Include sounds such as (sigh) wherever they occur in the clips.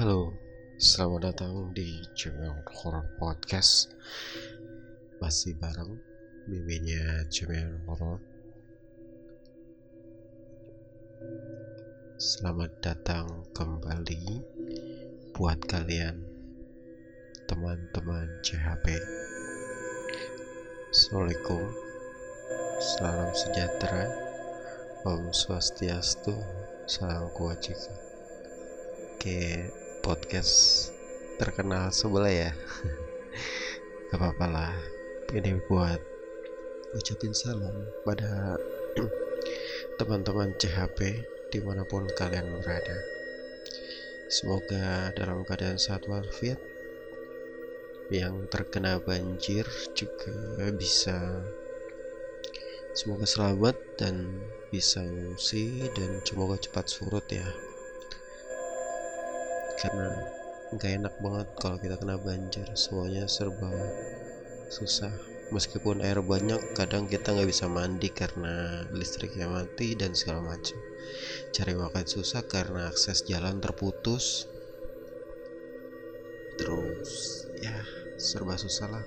Halo, selamat datang di channel Horror Podcast. Masih bareng miminya channel Horror. Selamat datang kembali buat kalian teman-teman CHP Assalamualaikum Salam sejahtera Om Swastiastu Salam Kewajiban Oke, podcast terkenal sebelah ya. (laughs) Gak apa-apa lah. Ini buat ucapin salam pada (clears throat) teman-teman CHP di mana pun kalian berada. Semoga dalam keadaan sehat walafiat. Yang terkena banjir juga bisa. Semoga selamat dan bisa ngungsi dan semoga cepat surut ya karena nggak enak banget kalau kita kena banjir. Semuanya serba susah. Meskipun air banyak kadang kita nggak bisa mandi karena listriknya mati dan segala macam. Cari makan susah karena akses jalan terputus. Terus ya serba susah lah.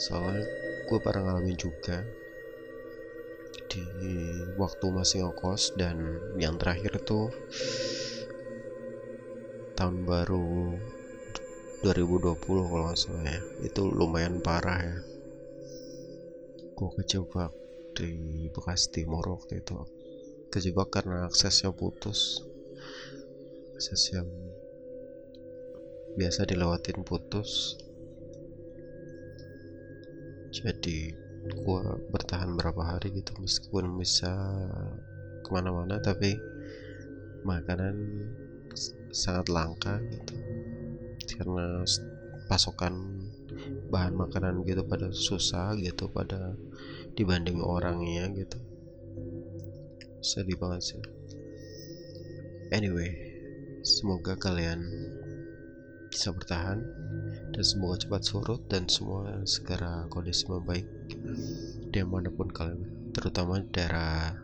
Soalnya gue pernah ngalamin juga di waktu masih ngekos dan yang terakhir tuh tahun baru 2020 kalau nggak salah ya. Itu lumayan parah ya. Gue kejebak di Bekas Timur waktu itu. Kejebak karena aksesnya putus. Akses yang biasa dilewatin putus. Jadi gue bertahan berapa hari gitu meskipun bisa ke mana-mana tapi makanan sangat langka gitu. Karena pasokan bahan makanan gitu pada susah gitu pada dibanding orangnya gitu. Sedih banget sih. Anyway semoga kalian bisa bertahan dan semoga cepat surut dan semua segera kondisi membaik di mana pun kalian terutama daerah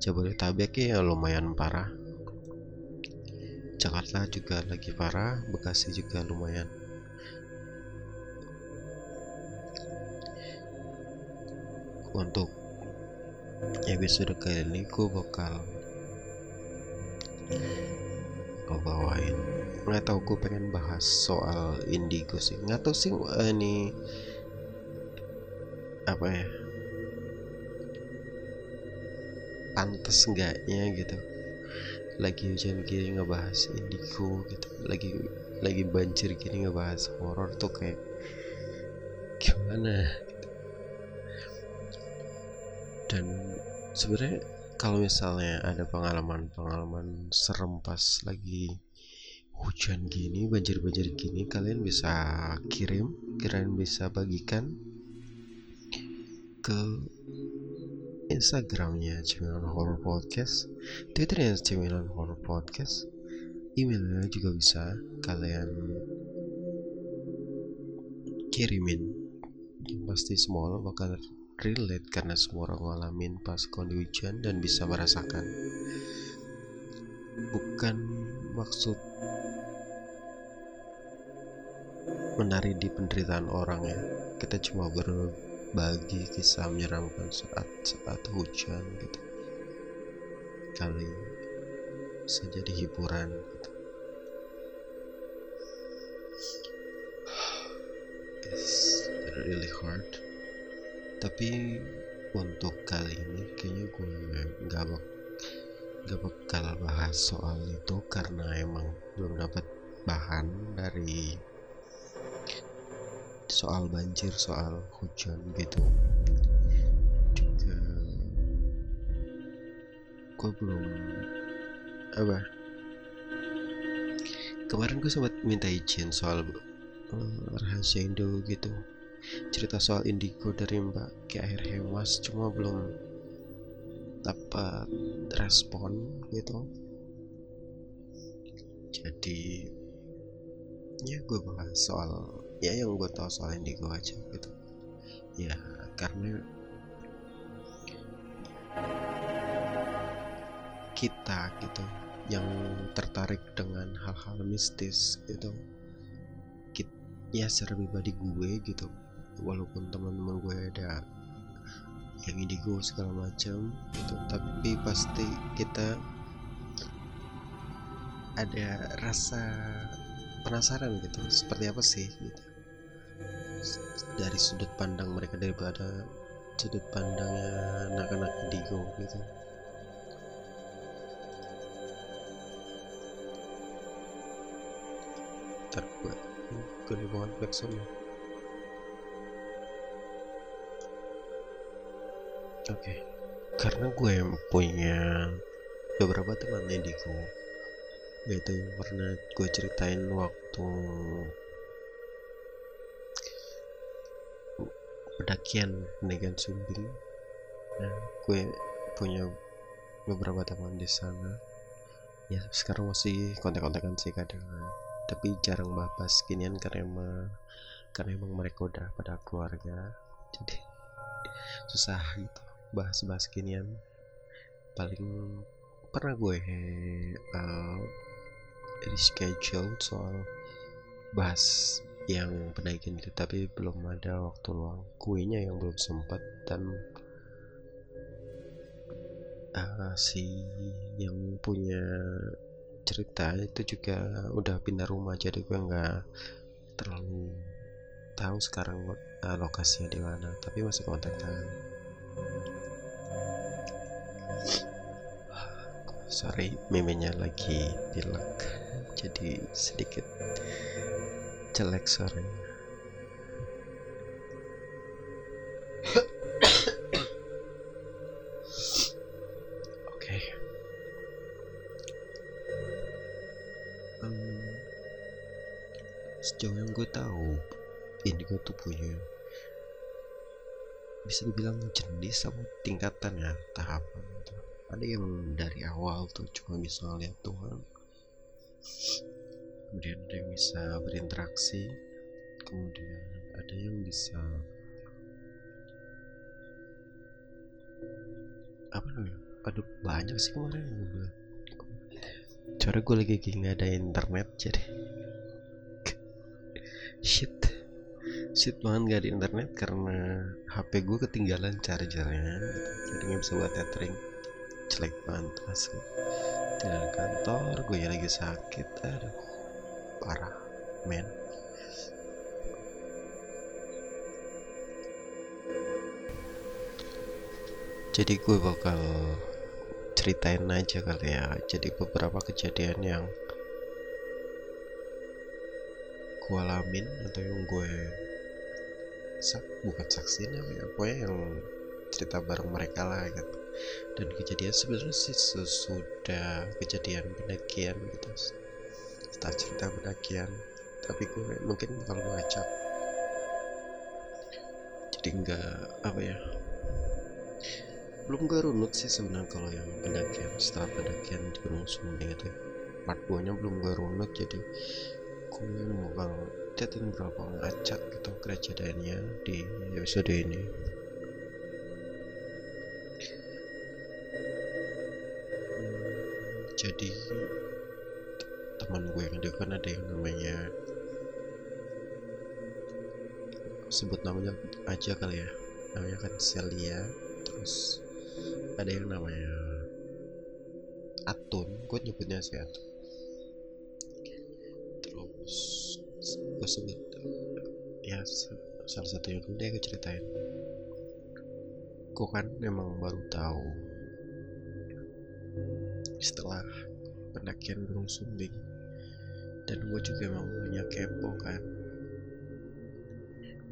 Jabodetabek ya lumayan parah Jakarta juga lagi parah, Bekasi juga lumayan. Untuk episode kali ini gue bakal bawain. Nggak tahu gue pengen bahas soal indigo sih. Nggak tahu sih uh, ini apa ya? Pantas enggaknya gitu lagi hujan gini ngebahas indigo gitu lagi lagi banjir gini ngebahas horor tuh kayak gimana gitu. dan sebenarnya kalau misalnya ada pengalaman-pengalaman serem pas lagi hujan gini banjir-banjir gini kalian bisa kirim kalian bisa bagikan ke Instagramnya Cemilan Horror Podcast Twitternya Cemilan Horror Podcast. Emailnya juga bisa kalian kirimin. Pasti semua orang bakal relate karena semua orang ngalamin pas kondisi hujan dan bisa merasakan. Bukan maksud menari di penderitaan orang ya. Kita cuma ber bagi kisah menyeramkan saat saat hujan gitu kali bisa jadi hiburan gitu. It's really hard tapi untuk kali ini kayaknya gue nggak bak nggak bakal bahas soal itu karena emang belum dapat bahan dari soal banjir soal hujan gitu. Juga gue belum apa? Kemarin gue sempat minta izin soal uh, rahasia Indo gitu. Cerita soal indigo dari Mbak Ki Akhir Hemas cuma belum dapat respon gitu. Jadi ya gue bahas soal ya yang gue tahu soal indigo aja gitu. Ya karena kita gitu yang tertarik dengan hal-hal mistis gitu ya secara pribadi gue gitu. Walaupun teman-teman gue ada yang indigo segala macam gitu tapi pasti kita ada rasa penasaran gitu seperti apa sih gitu dari sudut pandang mereka daripada sudut pandangnya anak-anak indigo gitu ntar gue gede banget oke okay. karena gue punya beberapa teman indigo yaitu pernah gue ceritain waktu pendakian pendakian sumbing nah gue punya beberapa teman di sana. Ya sekarang masih kontak-kontakan sih kadang. Tapi jarang bahas ginian karena emang karena emang mereka udah pada keluarga. Jadi susah gitu bahas-bahas ginian. Paling pernah gue uh, reschedule soal bahas yang penaikin itu tapi belum ada waktu luang. Kuenya yang belum sempat dan uh, si yang punya cerita itu juga udah pindah rumah jadi gue nggak terlalu tahu sekarang uh, lokasinya di mana tapi masih kontakkan sorry memenya lagi pilek jadi sedikit jelek suaranya sejauh yang gue tahu indigo tuh punya bisa dibilang jenis sama tingkatan ya tahapan. Ada yang dari awal tuh cuma bisa lihat Tuhan kemudian ada yang bisa berinteraksi. Kemudian ada yang bisa apa namanya? Aduh banyak sih kemarin yang gue cara gue lagi (laughs) nggak ada internet jadi shit. Shit banget gak di internet karena HP gue ketinggalan chargernya. Jadi nggak bisa buat tethering. Jelek banget asli. Tinggal kantor gue ya lagi sakit aduh parah men. Jadi gue bakal ceritain aja kali ya. Jadi beberapa kejadian yang gue alamin atau yang gue sak bukan saksi namanya pokoknya yang cerita bareng mereka lah gitu. Dan kejadian sebenarnya sih sesudah kejadian pendakian gitu setelah cerita pendakian. Tapi gue mungkin kalau ngacak. Jadi enggak apa ya belum gue runut sih sebenarnya kalau yang pendakian setelah pendakian di Gunung Sumbing itu ya. part 2 nya belum gue runut jadi aku bakal catin berapa ngacak gitu kejadiannya di episode ini. Jadi teman gue yang dekat ada yang namanya sebut namanya aja kali ya. Namanya kan Celia terus ada yang namanya Atun gue nyebutnya si Atun. Gue sebut ya salah satu yang udah gue ceritain. Gue kan memang baru tahu setelah pendakian Gunung Sumbing. Dan gue juga emang punya kepo kan.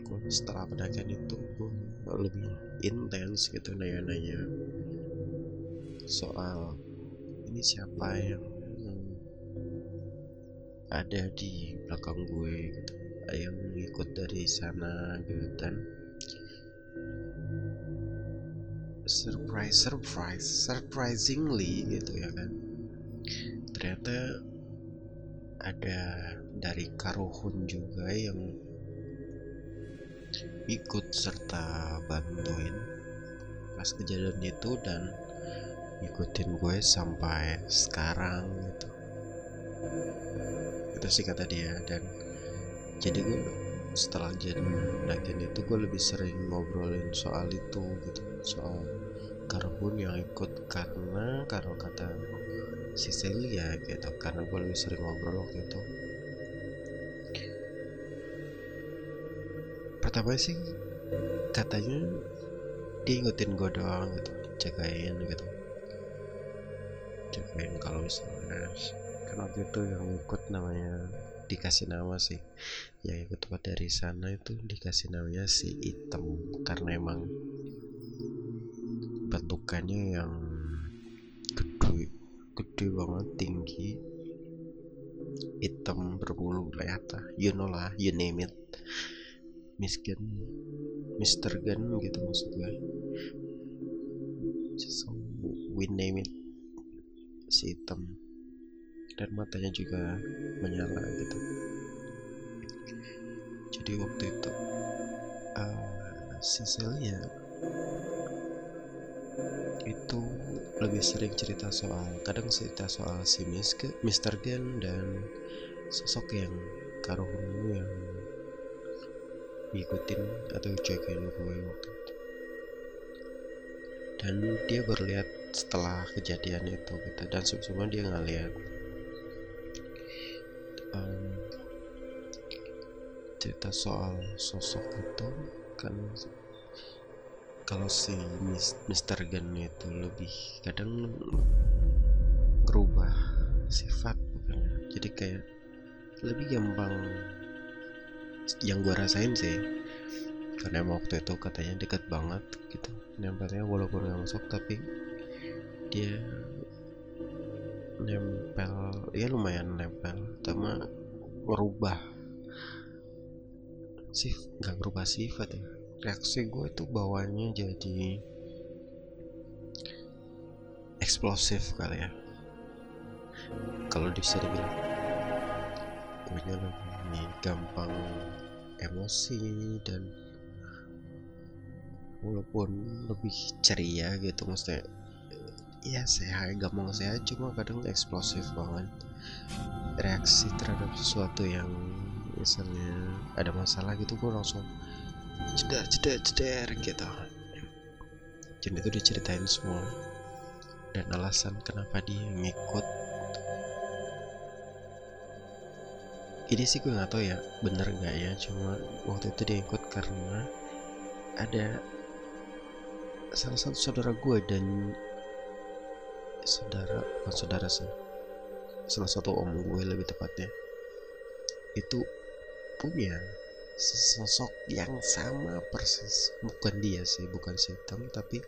Gue setelah pendakian itu gue lebih intens gitu nanya-nanya soal ini siapa yang ada di belakang gue gitu. Yang ngikut dari sana gitu dan surprise surprise surprisingly gitu ya kan ternyata ada dari Karuhun juga yang ikut serta bantuin pas kejadian itu dan ngikutin gue sampai sekarang gitu. Itu sih kata dia dan jadi gue setelah jadi lagian itu gue lebih sering ngobrolin soal itu gitu soal karbon yang ikut karena karena kata si Celia gitu karena gue lebih sering ngobrol waktu itu. Pertama sih katanya dia ngikutin gue doang gitu jagain gitu. Jagain kalau misalnya kan waktu itu yang ikut namanya dikasih nama sih yang ikut tempat dari sana itu dikasih namanya si item karena emang bentukannya yang gede banget tinggi hitam berbulu leta you know lah you name it. Miskin Mister Gun gitu maksud gue. So we name it si hitam. Dan matanya juga menyala gitu. Jadi waktu itu uh, si Celia itu lebih sering cerita soal kadang cerita soal si Miske, Mr. Gen dan sosok yang karuhunu yang ngikutin atau jagain gue waktu itu dan dia berlihat setelah kejadian itu gitu dan semua dia nggak lihat um, cerita soal sosok itu kan kalau si Mr. Gun itu lebih kadang berubah sifat bukan jadi kayak lebih gampang yang gua rasain sih karena emang waktu itu katanya dekat banget gitu nempelnya walaupun gak masuk tapi dia nempel ya lumayan nempel cuma merubah sih nggak berubah sifat ya reaksi gue itu bawanya jadi eksplosif kali ya. Kalau bisa dibilang gue lebih gampang emosi dan walaupun lebih ceria gitu maksudnya ya sehat gampang sehat cuma kadang eksplosif banget. Reaksi terhadap sesuatu yang misalnya ada masalah gitu gue langsung ceder ceder ceder gitu. Dan itu diceritain semua. Dan alasan kenapa dia ngikut. Ini sih gue nggak tahu ya bener nggak ya? Cuma waktu itu dia ikut karena ada salah satu saudara gue dan saudara bukan saudara sih. Salah satu om gue lebih tepatnya. Itu punya sosok yang sama persis. Bukan dia sih bukan si hitam tapi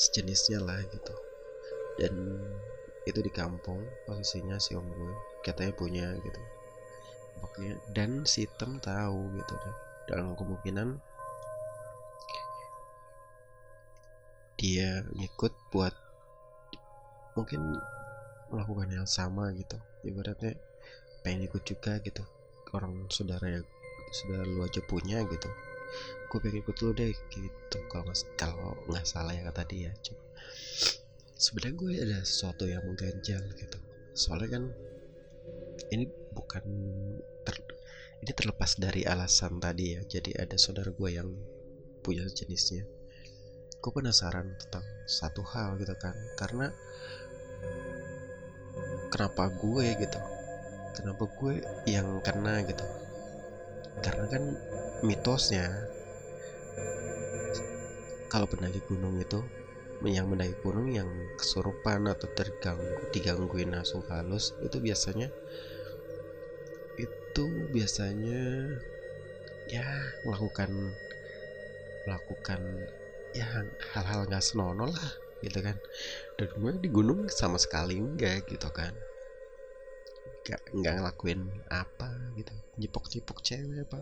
sejenisnya lah gitu. Dan itu di kampung posisinya si om gue katanya punya gitu. Pokoknya dan si hitam tahu gitu kan. Dalam kemungkinan dia ngikut buat mungkin melakukan yang sama gitu. Ibaratnya pengen ikut juga gitu orang saudara yang saudara lu aja punya gitu. Gue pengen ikut lu deh gitu. Kalau nggak kalau nggak salah ya kata dia. Cuma sebenarnya gue ada sesuatu yang mengganjal gitu. Soalnya kan ini bukan ter, ini terlepas dari alasan tadi ya. Jadi ada saudara gue yang punya jenisnya. Gue penasaran tentang satu hal gitu kan. Karena kenapa gue gitu? Kenapa gue yang kena gitu karena kan mitosnya kalau pendaki gunung itu yang mendaki gunung yang kesurupan atau terganggu digangguin langsung halus itu biasanya itu biasanya ya melakukan melakukan ya hal-hal nggak senonoh lah gitu kan. Dan gue di gunung sama sekali enggak gitu kan nggak nggak ngelakuin apa gitu. Nyipok nyipok cewek apa?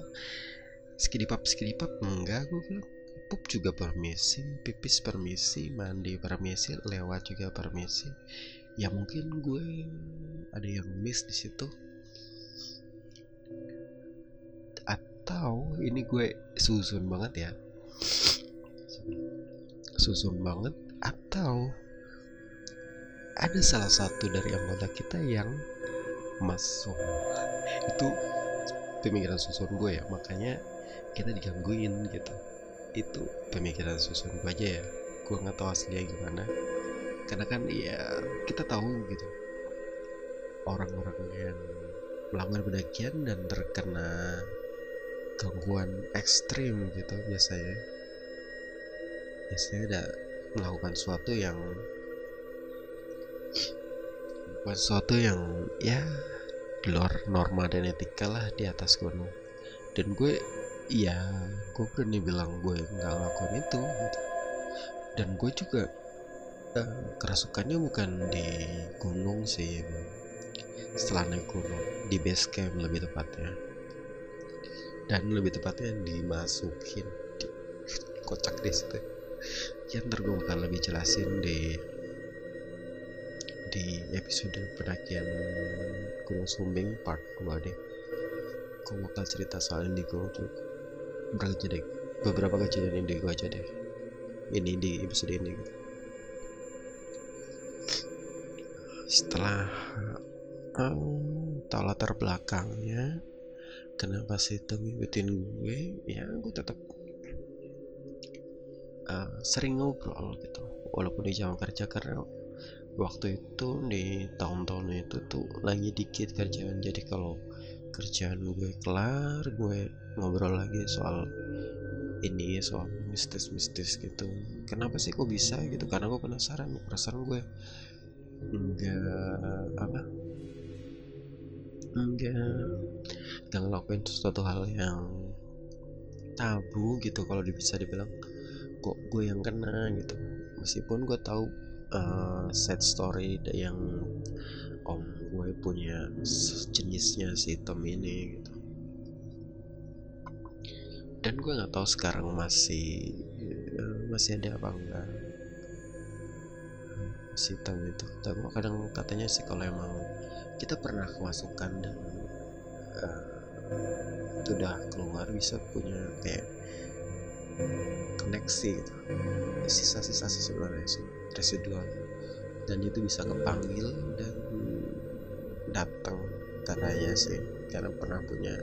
Skidipap skidipap enggak gue bilang. Pup juga permisi pipis permisi mandi permisi lewat juga permisi. Ya mungkin gue ada yang miss di situ. Atau ini gue susun banget ya. Susun banget. Atau ada salah satu dari anggota kita yang masuk. Itu pemikiran susun gue ya makanya kita digangguin gitu. Itu pemikiran susun gue aja ya. Gue nggak tahu aslinya gimana. Karena kan ya kita tahu gitu. Orang-orang yang melakukan pendakian dan terkena gangguan ekstrim gitu biasanya. Biasanya ada melakukan sesuatu yang melakukan sesuatu yang ya di luar norma dan etika lah di atas gunung. Dan gue ya gue berani bilang gue nggak ngelakuin itu gitu. dan gue juga uh, kerasukannya bukan di gunung sih. Setelah naik gunung di base camp lebih tepatnya. Dan lebih tepatnya dimasukin di kocak di situ. Ya ntar gue bakal lebih jelasin di di episode pendakian Gunung Sumbing part 2 deh gue bakal cerita soal indigo tuh berarti deh beberapa kejadian indigo aja deh ini di episode ini setelah um, tahu latar belakangnya kenapa sih itu ngikutin gue ya gue tetap uh, sering ngobrol gitu. Walaupun di jam kerja karena waktu itu di tahun-tahun itu tuh lagi dikit kerjaan. Jadi kalau kerjaan gue kelar gue ngobrol lagi soal ini soal mistis-mistis gitu. Kenapa sih kok bisa gitu? Karena gue penasaran perasaan gue enggak apa? Enggak enggak ngelakuin sesuatu hal yang tabu gitu kalau bisa dibilang. Kok gue yang kena gitu? Meskipun gue tahu uh, sad story yang om gue punya jenisnya si Tom ini gitu. Dan gue nggak tahu sekarang masih uh, masih ada apa enggak si Tom itu. Tapi kadang katanya sih kalau emang kita pernah kemasukan dan uh, udah keluar bisa punya kayak koneksi gitu. Sisa-sisa sebenarnya residual dan itu bisa kepanggil dan datang katanya sih. Karena pernah punya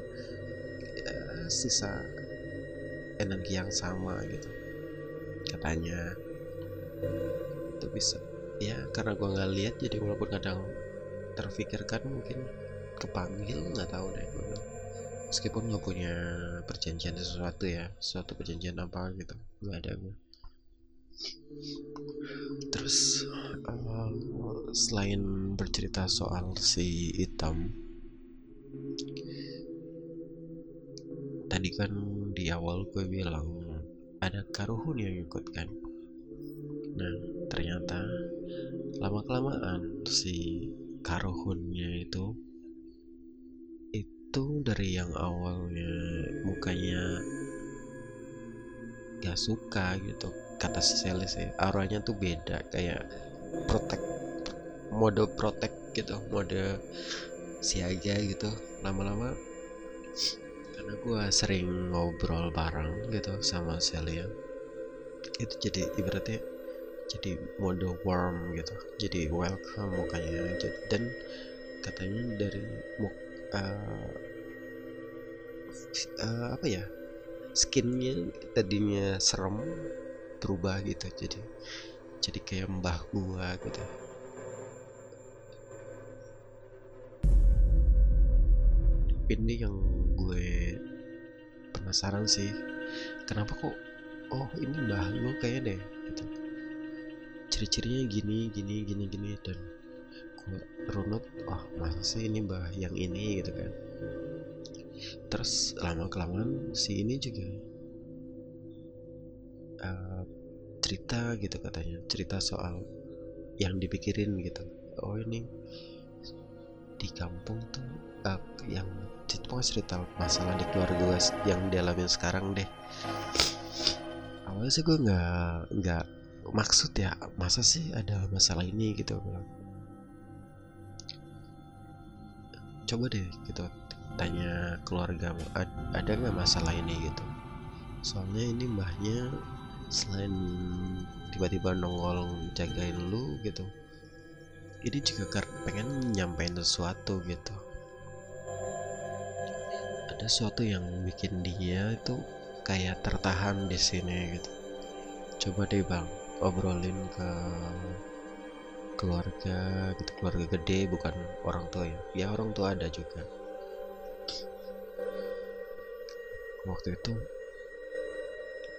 ya, sisa energi yang sama gitu. Katanya. Itu bisa. Ya karena gua nggak lihat jadi walaupun kadang terfikirkan mungkin kepanggil nggak tahu deh meskipun nggak punya perjanjian sesuatu ya suatu perjanjian apa gitu nggak ada gue terus uh, selain bercerita soal si hitam tadi kan di awal gue bilang ada karuhun yang ikut kan? Nah ternyata lama kelamaan si karuhunnya itu itu dari yang awalnya mukanya gak suka gitu kata Celis ya auranya tuh beda kayak protek mode protek gitu mode siaga gitu. Lama-lama karena gue sering ngobrol bareng gitu sama Celia itu jadi ibaratnya jadi mode warm gitu jadi welcome mukanya dan katanya dari muk uh, uh, apa ya skinnya tadinya serem berubah gitu. Jadi jadi kayak mbah gua gitu. Ini yang gue penasaran sih kenapa kok oh ini mbah lu kayak deh gitu. Ciri-cirinya gini gini gini gini dan gue runut oh masa sih ini mbah yang ini? Gitu kan. Terus lama kelamaan si ini juga uh, cerita gitu katanya cerita soal yang dipikirin gitu. Oh ini di kampung tuh uh, yang pokoknya cerita masalah di keluarga gue yang dialami sekarang deh. Awalnya sih gue nggak nggak maksud ya masa sih ada masalah ini gitu coba deh gitu tanya keluarga ada nggak masalah ini? gitu. Soalnya ini mbahnya selain tiba-tiba nongol jagain lu gitu ini juga karena pengen nyampein sesuatu gitu. Ada sesuatu yang bikin dia itu kayak tertahan di sini gitu. Coba deh bang obrolin ke keluarga gitu keluarga gede bukan orang tua ya. Ya orang tua ada juga. Waktu itu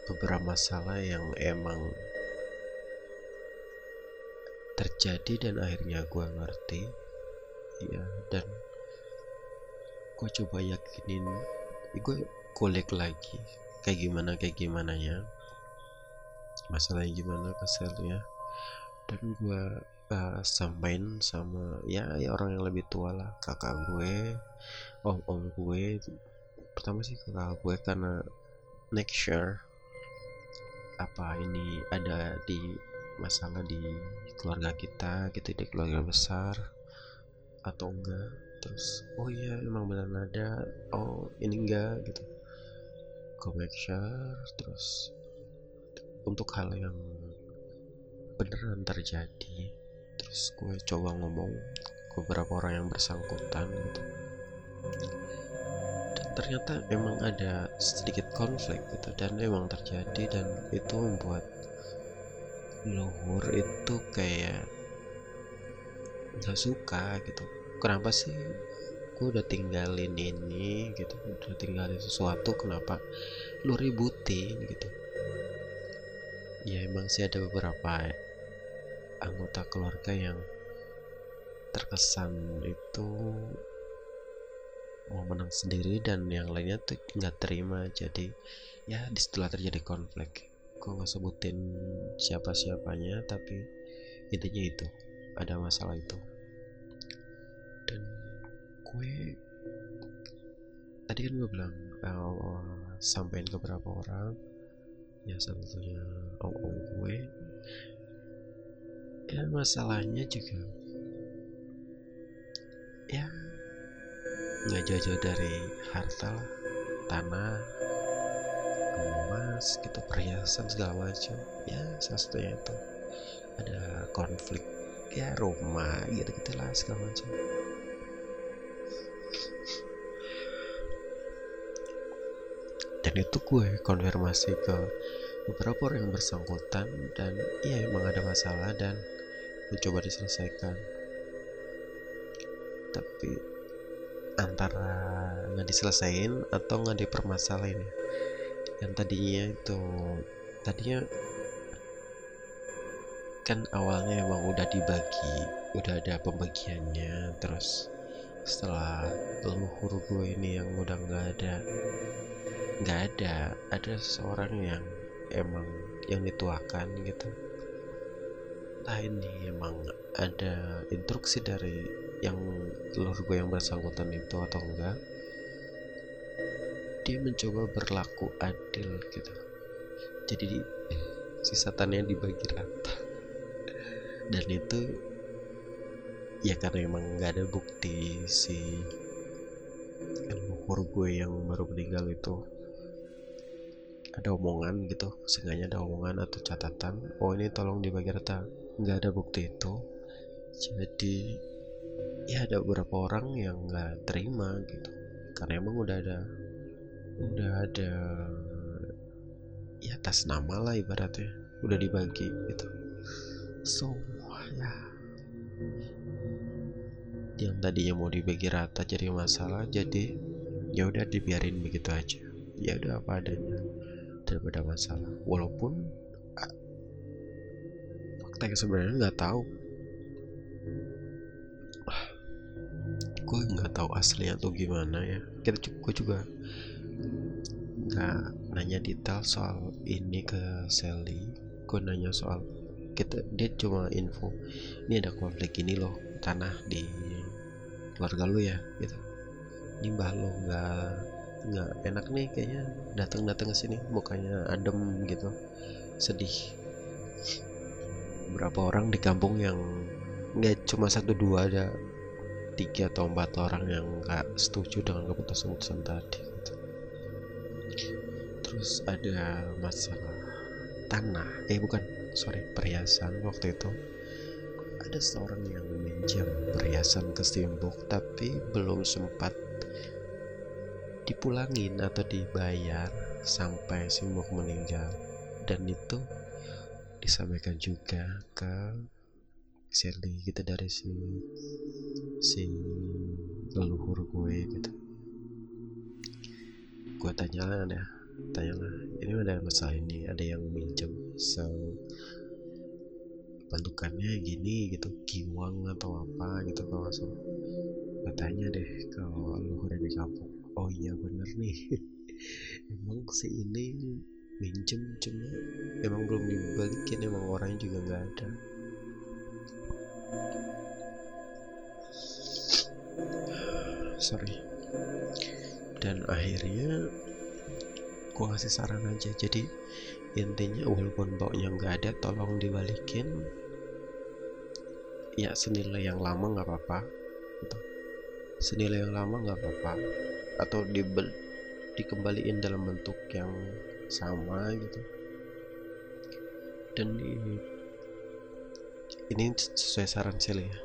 beberapa masalah yang emang terjadi dan akhirnya gue ngerti. Ya dan gue coba yakinin gue kulik lagi kayak gimana kayak gimana ya masalahnya gimana keselnya. Dan gue uh, sampein sama ya, ya orang yang lebih tua lah kakak gue om om gue. Pertama sih kakak gue karena make sure apa ini ada di masalah di keluarga kita gitu di keluarga besar atau enggak? Terus oh iya emang benar ada. Oh ini enggak gitu. Gue make sure. Terus untuk hal yang beneran terjadi terus gue coba ngomong ke beberapa orang yang bersangkutan gitu ternyata emang ada sedikit konflik gitu dan emang terjadi dan itu membuat luhur itu kayak nggak suka gitu. Kenapa sih gue udah tinggalin ini gitu udah tinggalin sesuatu kenapa lu ributin gitu? Ya emang sih ada beberapa anggota keluarga yang terkesan itu mau menang sendiri dan yang lainnya tuh nggak terima. Jadi ya setelah terjadi konflik. Gue nggak sebutin siapa siapanya tapi intinya itu ada masalah itu. Dan gue tadi kan gue bilang uh, sampein ke beberapa orang. Ya salah satunya om om gue. Ya masalahnya juga ya nggak jauh-jauh dari harta lah tanah emas gitu perhiasan segala macam. Ya salah satunya itu. Ada konflik ya rumah gitu gitulah segala macam. Dan itu gue konfirmasi ke beberapa orang yang bersangkutan dan iya emang ada masalah dan mencoba diselesaikan. Tapi antara nggak diselesain atau nggak dipermasalahin. Ya yang tadinya itu tadinya kan awalnya emang udah dibagi udah ada pembagiannya terus setelah leluhur gue ini yang udah nggak ada nggak ada ada seorang yang emang yang dituakan gitu. Entah ini emang ada instruksi dari yang telur gue yang bersangkutan itu atau enggak dia mencoba berlaku adil gitu. Jadi sisa tanahnya dibagi rata. (laughs) Dan itu ya karena emang nggak ada bukti si leluhur gue yang baru meninggal itu ada omongan gitu sengaja ada omongan atau catatan oh ini tolong dibagi rata. Nggak ada bukti itu. Jadi ya ada beberapa orang yang nggak terima gitu. Karena emang udah ada udah ada ya atas nama lah ibaratnya udah dibagi gitu. So ya. Yang tadinya mau dibagi rata jadi masalah jadi ya udah dibiarin begitu aja. Ya udah apa adanya daripada masalah. Walaupun fakta sebenarnya nggak tahu gue nggak tahu aslinya tuh gimana ya. Kita gue juga nggak nanya detail soal ini ke Sally. Gue nanya soal kita dia cuma info ini ada konflik ini loh tanah di keluarga lu ya gitu. Ini mbah lo nggak nggak enak nih kayaknya datang datang ke sini mukanya adem gitu. Sedih. Berapa orang di kampung yang nggak cuma satu dua ada tiga atau empat orang yang nggak setuju dengan keputusan-keputusan tadi gitu. terus ada masalah tanah. Eh bukan sorry perhiasan waktu itu. Ada seorang yang meminjam perhiasan ke Simbok tapi belum sempat dipulangin atau dibayar sampai Simbok meninggal. Dan itu disampaikan juga ke Sally gitu dari si si leluhur gue gitu. Gue tanya lah ada tanya lah ini ada masalah ini ada yang minjem so bentukannya gini gitu kiwang atau apa gitu kalau so gue tanya deh kalau leluhur di kampung oh iya bener nih. (laughs) Emang si ini minjem cuma emang belum dibalikin emang orangnya juga nggak ada sorry. Dan akhirnya gua kasih saran aja. Jadi intinya walaupun baunya nggak ada tolong dibalikin. Ya senilai yang lama nggak apa-apa. Gitu. senilai yang lama nggak apa-apa. Atau dibel dikembaliin dalam bentuk yang sama gitu. Dan ini sesuai saran Sally ya.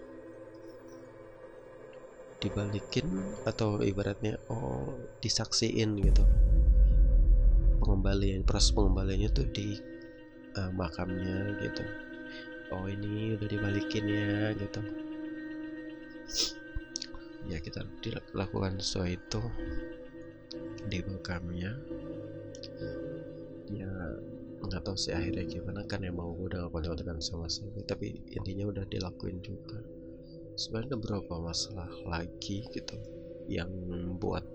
Dibalikin atau ibaratnya oh disaksiin gitu. Pengembalian proses pengembaliannya tuh di uh, makamnya gitu. Oh ini udah dibalikin ya gitu. Ya kita dilakukan sesuai itu di makamnya. Ya nggak tahu sih akhirnya gimana kan emang gue udah gak kontak sama sekali. Tapi intinya udah dilakuin juga. Sebenarnya ada beberapa masalah lagi gitu yang membuat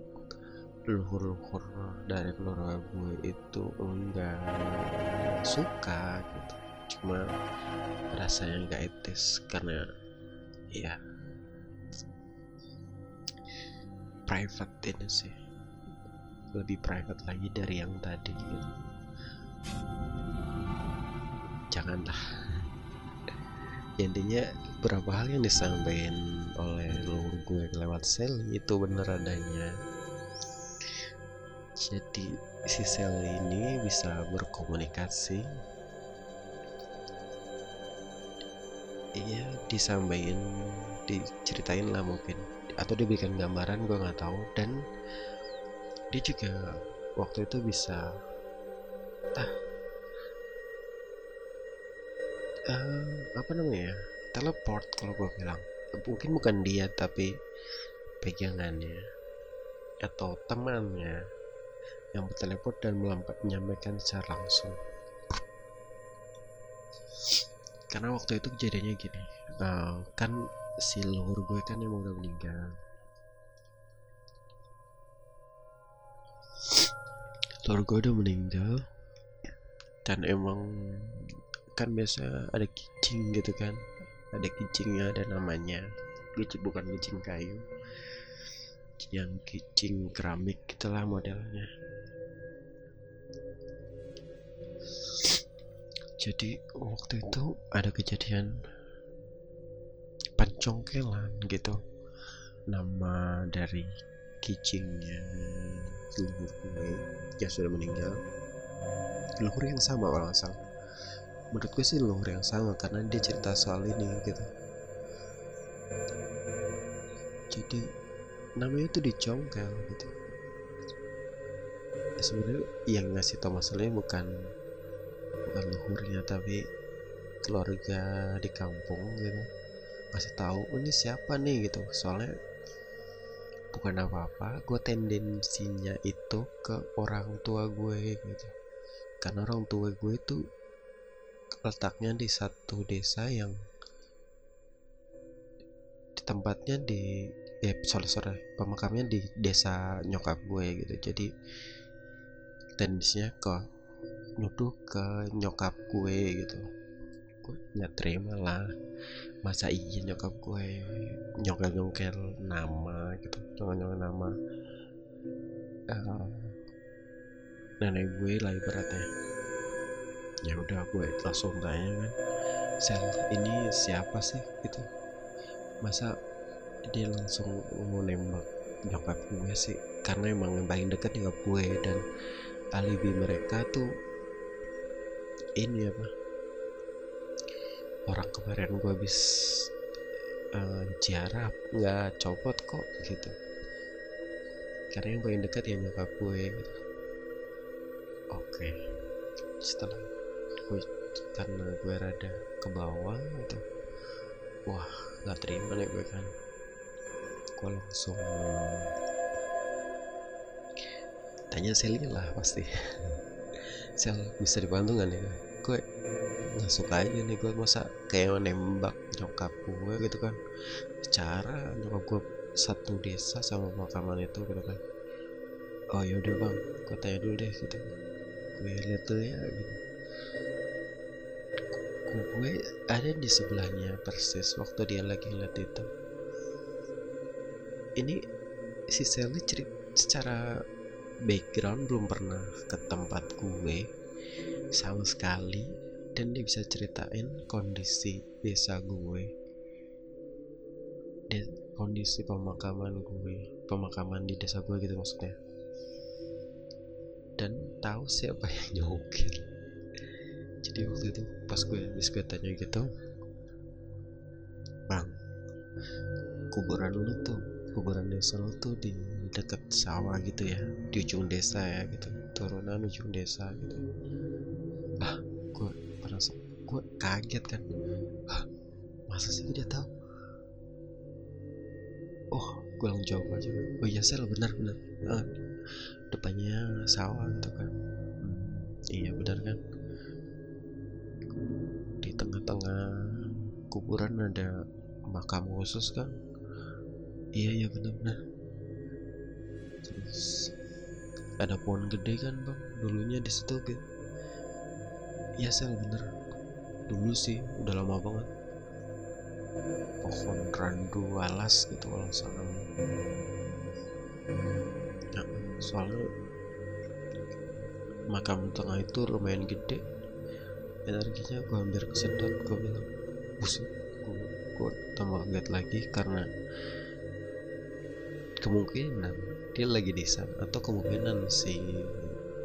luhur-luhur dari keluarga gue itu enggak suka gitu. Cuma rasanya nggak etis karena ya private ini sih. Lebih private lagi dari yang tadi gitu janganlah. Intinya beberapa hal yang disampaikan oleh leluhur gue lewat sel itu bener adanya. Jadi si sel ini bisa berkomunikasi. Iya disampaikan diceritain lah mungkin. Atau diberikan gambaran gue nggak tahu. Dan dia juga waktu itu bisa ah uh, apa namanya ya? Teleport kalau gue bilang. Mungkin bukan dia tapi pegangannya atau temannya yang berteleport dan menyampaikan secara langsung. Karena waktu itu kejadiannya gini uh, kan si leluhur gue kan emang udah meninggal. Leluhur gue udah meninggal dan emang kan biasa ada kicing gitu kan. Ada kicingnya ada namanya. Kicing bukan kicing kayu. Yang kicing keramik gitulah modelnya. Jadi waktu itu ada kejadian pencongkelan gitu. Nama dari gue yang sudah meninggal leluhur yang sama kalau nggak salah. Menurut gue sih leluhur yang sama karena dia cerita soal ini gitu. Jadi namanya tuh dicongkel gitu. Ya, sebenarnya yang ngasih tau masalahnya bukan bukan leluhurnya tapi keluarga di kampung gitu. Ngasih tahu oh, ini siapa nih? Gitu. Soalnya bukan apa-apa gue tendensinya itu ke orang tua gue gitu karena orang tua gue itu letaknya di satu desa yang di tempatnya di ya sorry sorry pemakamnya di desa nyokap gue gitu. Jadi tendensinya ke nuduh ke nyokap gue gitu. Gue nggak terima lah. Masa iya nyokap gue nyongkel nyongkel nama gitu nyongkel nama uh, nenek gue lah ibaratnya. Ya udah gue langsung tanya kan sel ini siapa sih? Gitu. Masa dia langsung mau nembak nyokap gue sih? Karena emang yang paling dekat nyokap gue dan alibi mereka tuh ini apa? Orang kemarin gue habis uh, ziarah nggak copot kok gitu. Karena yang paling dekat ya nyokap gue gitu. Oke. Okay. setelah gue karena gue rada ke bawah gitu wah nggak terima nih gue kan. Gue langsung tanya Sally lah pasti. (laughs) Sel bisa dibantu gak nih? Gue nggak suka aja nih gue masa kayak nembak nyokap gue gitu kan. Cara nyokap gue satu desa sama pemakaman itu gitu kan. Oh yaudah bang. Gue tanya dulu deh gitu gue dulu ya gitu. Gue ada di sebelahnya persis waktu dia lagi lihat itu. Ini si Sally cerita secara background belum pernah ke tempat gue sama sekali dan dia bisa ceritain kondisi desa gue. Dan kondisi pemakaman gue pemakaman di desa gue gitu maksudnya dan tahu siapa (laughs) yang nyokir jadi waktu itu pas gue habis gue tanya gitu bang kuburan lu tuh kuburan desa lu tuh di dekat sawah gitu ya di ujung desa ya gitu turunan ujung desa gitu. Ah gue merasa gue kaget kan. Ah masa sih dia tahu? Oh gue langsung jawab aja. Oh iya sel benar benar. Ah, depannya sawah gitu kan. Hmm, iya benar kan? Di tengah-tengah kuburan ada makam khusus kan iya iya benar-benar terus ada pohon gede kan bang? Dulunya di situ gitu iya sel bener dulu sih udah lama banget pohon randu alas gitu kalau salah. Ya, soalnya makam tengah itu lumayan gede. Energinya gue hampir kesedot gue bilang gue, gue tambah kaget lagi karena kemungkinan dia lagi di sana atau kemungkinan si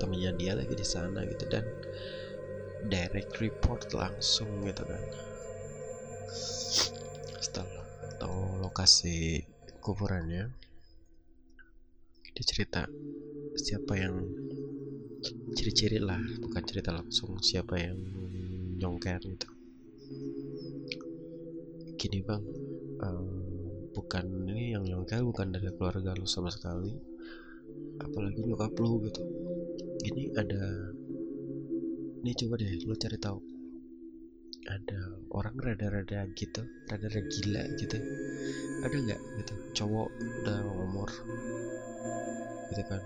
temennya dia lagi di sana gitu dan direct report langsung gitu kan lokasi kuburannya dia cerita siapa yang ciri-ciri lah bukan cerita langsung siapa yang nyongker gitu. Gini bang. Um, bukan ini yang nyongkel bukan dari keluarga lu sama sekali. Apalagi nyokap lu gitu. Ini ada ini coba deh lu cari tahu ada orang rada-rada gitu rada-rada gila gitu. Ada nggak gitu? Cowok udah umur gitu kan.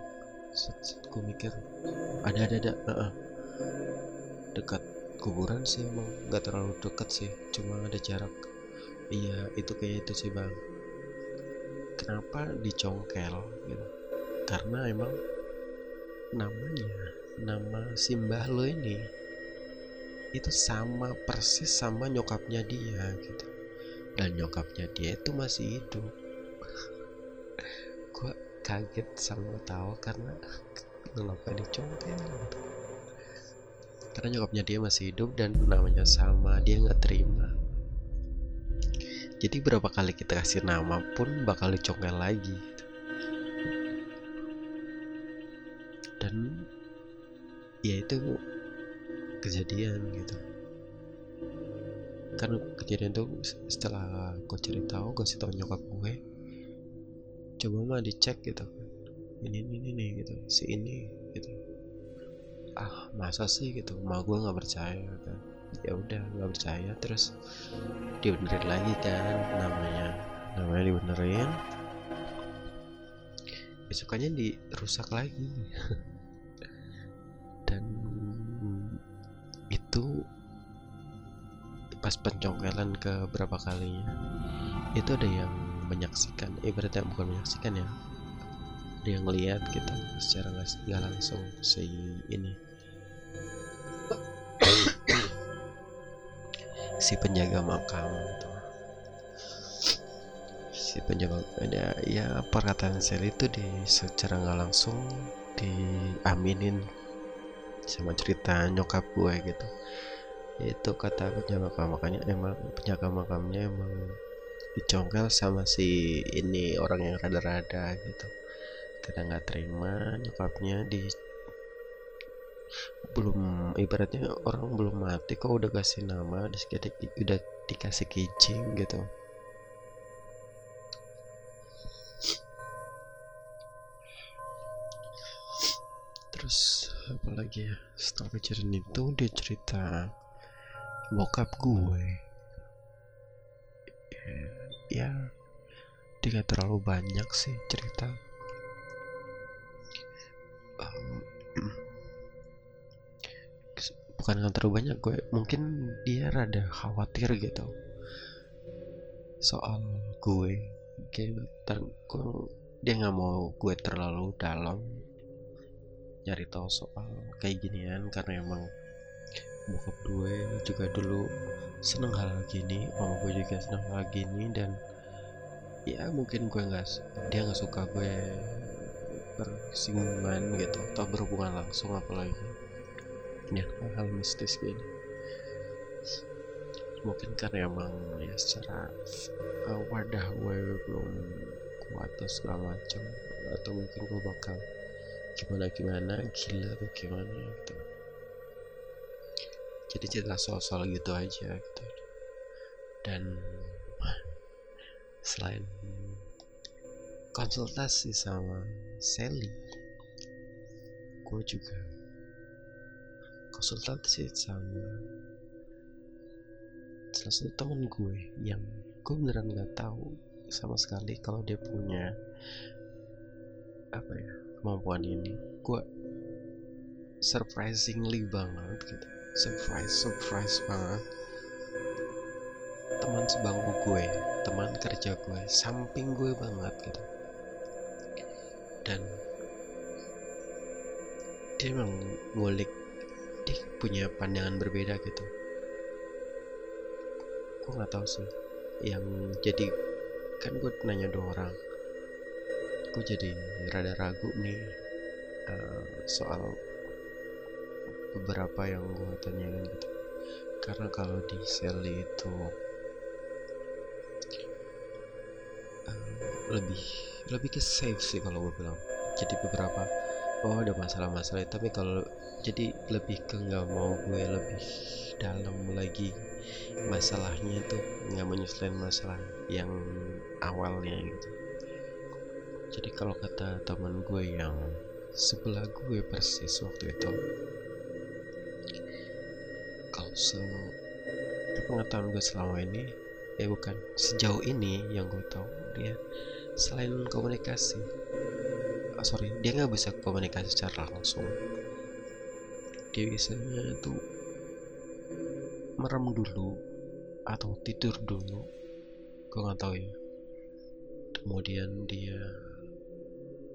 Set, set gue mikir ada ada ada uh -uh. dekat kuburan sih emang nggak terlalu dekat sih cuma ada jarak. Iya itu kayak itu sih bang. Kenapa dicongkel gitu? Karena emang namanya nama simbah lo ini itu sama persis sama nyokapnya dia gitu dan nyokapnya dia itu masih hidup (laughs) gue kaget sama tahu karena kenapa dicongkel gitu. karena nyokapnya dia masih hidup dan namanya sama dia nggak terima jadi berapa kali kita kasih nama pun bakal dicongkel lagi gitu. dan ya itu kejadian gitu. Kan kejadian itu setelah gue cerita gue kasih tau nyokap gue coba mah dicek gitu ini ini ini gitu si ini gitu. Ah masa sih? gitu ma gue nggak percaya kan. Ya udah nggak percaya terus dibenerin lagi kan namanya namanya dibenerin. Besokannya dirusak lagi (laughs) pas pencongkelan ke berapa kalinya itu ada yang menyaksikan ibaratnya bukan menyaksikan ya ada yang lihat gitu secara nggak langsung si ini. Si penjaga makam itu. Si penjaga ada ya perkataan sel itu di secara nggak langsung diaminin sama cerita nyokap gue gitu itu kata penjaga makam emang penjaga makamnya emang dicongkel sama si ini orang yang rada-rada gitu. Kita nggak terima nyokapnya di belum ibaratnya orang belum mati kok udah kasih nama udah dikasih kijing gitu. Terus apa lagi ya? Setelah kejadian itu dia cerita bokap gue. Ya, ya dia terlalu banyak sih cerita. (clears throat) Bukan yang terlalu banyak gue mungkin dia rada khawatir gitu. Soal gue kayak gue, dia nggak mau gue terlalu dalam nyari tahu soal kayak ginian karena emang bokap gue juga dulu seneng hal gini om gue juga seneng hal gini dan ya mungkin gue nggak dia nggak suka gue bersinggungan gitu atau berhubungan langsung apalagi. Ya hal mistis gini. Mungkin karena emang ya secara uh, wadah gue belum kuat atau segala macam atau mungkin gue bakal gimana gimana gila atau gimana gitu jadi cerita soal-soal gitu aja gitu. Dan selain konsultasi sama Sally gue juga konsultasi sama salah satu temen gue yang gue beneran nggak tahu sama sekali kalau dia punya apa ya kemampuan ini. Gue surprisingly banget gitu surprise surprise banget. Teman sebangku gue teman kerja gue samping gue banget gitu. Dan dia emang ngulik dia punya pandangan berbeda gitu. Gue nggak tahu sih yang jadi kan gue nanya dua orang. Gue jadi rada ragu nih uh, soal beberapa yang gue tanyain gitu. Karena kalau di Sally itu uh, lebih lebih ke safe sih kalau gue bilang. Jadi beberapa oh ada masalah-masalah. Tapi kalau jadi lebih ke nggak mau gue lebih dalam lagi masalahnya tuh nggak menyelesaikan masalah yang awalnya gitu. Jadi kalau kata teman gue yang sebelah gue persis waktu itu se pengetahuan gue selama ini ya bukan sejauh ini yang gue tahu dia selain komunikasi. Oh, sorry dia nggak bisa komunikasi secara langsung. Dia biasanya tuh merem dulu atau tidur dulu gue nggak tahu ya. Kemudian dia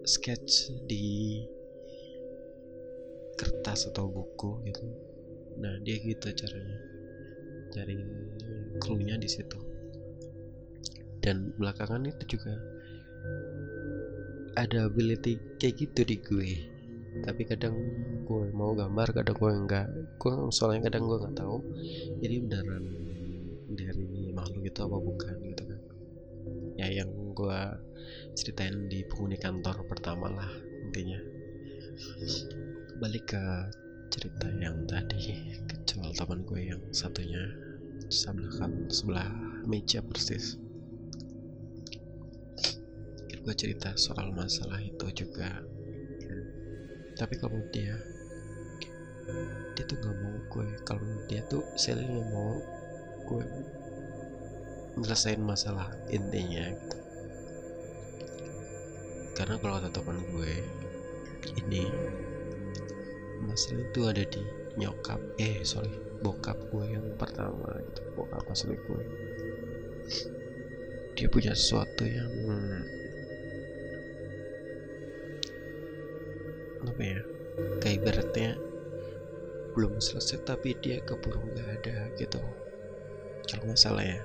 sketch di kertas atau buku gitu nah dia gitu caranya. Cari clue-nya di situ. Dan belakangan itu juga ada ability kayak gitu di gue. Tapi kadang gue mau gambar kadang gue enggak. Gue soalnya kadang gue nggak tahu. Jadi beneran dari makhluk itu apa bukan gitu kan. Ya yang gue ceritain di penghuni kantor pertama lah intinya. Balik ke cerita yang tadi kecil teman gue yang satunya sebelah kan sebelah meja persis. Gue cerita soal masalah itu juga. Tapi kalau dia dia tuh nggak mau gue. Kalau dia tuh selalu mau gue nyelesain masalah intinya. Gitu karena kalau kata teman gue ini masalah itu ada di nyokap eh sorry bokap gue yang pertama itu bokap asli gue. Dia punya sesuatu yang apa ya kayak ibaratnya belum selesai tapi dia keburu nggak ada gitu. Kalau nggak salah ya.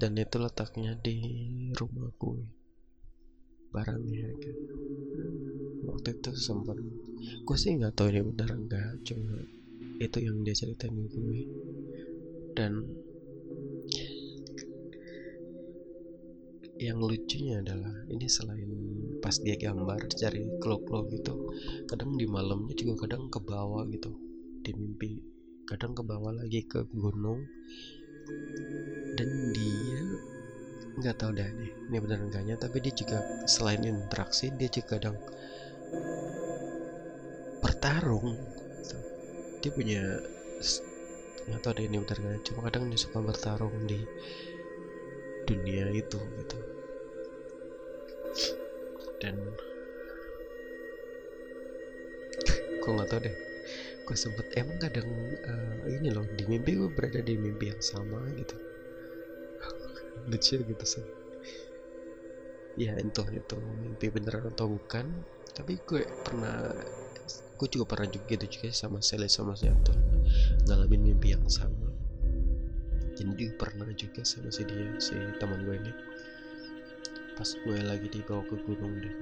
Dan itu letaknya di rumah gue barangnya gitu waktu itu sempat gue sih nggak tahu ini benar enggak cuma itu yang dia ceritain ke gue. Dan yang lucunya adalah ini selain pas dia gambar cari klub-klub gitu kadang di malamnya juga kadang ke bawah gitu di mimpi. Kadang ke bawah lagi ke gunung. Dan dia nggak tahu dah nih ini benar enggaknya tapi dia juga selain interaksi dia juga kadang bertarung. Dia punya nggak tahu deh ini benar enggaknya cuma kadang dia suka bertarung di dunia itu gitu. Dan (laughs) gue nggak tau deh gue sempet emang kadang uh, ini loh di mimpi gue berada di mimpi yang sama gitu lucu gitu sih. Ya entah itu mimpi beneran atau bukan tapi gue pernah gue juga pernah juga gitu juga sama Sally sama tuh ngalamin mimpi yang sama. Jadi dia pernah juga sama si dia si teman gue ini. Pas gue lagi dibawa ke gunung deh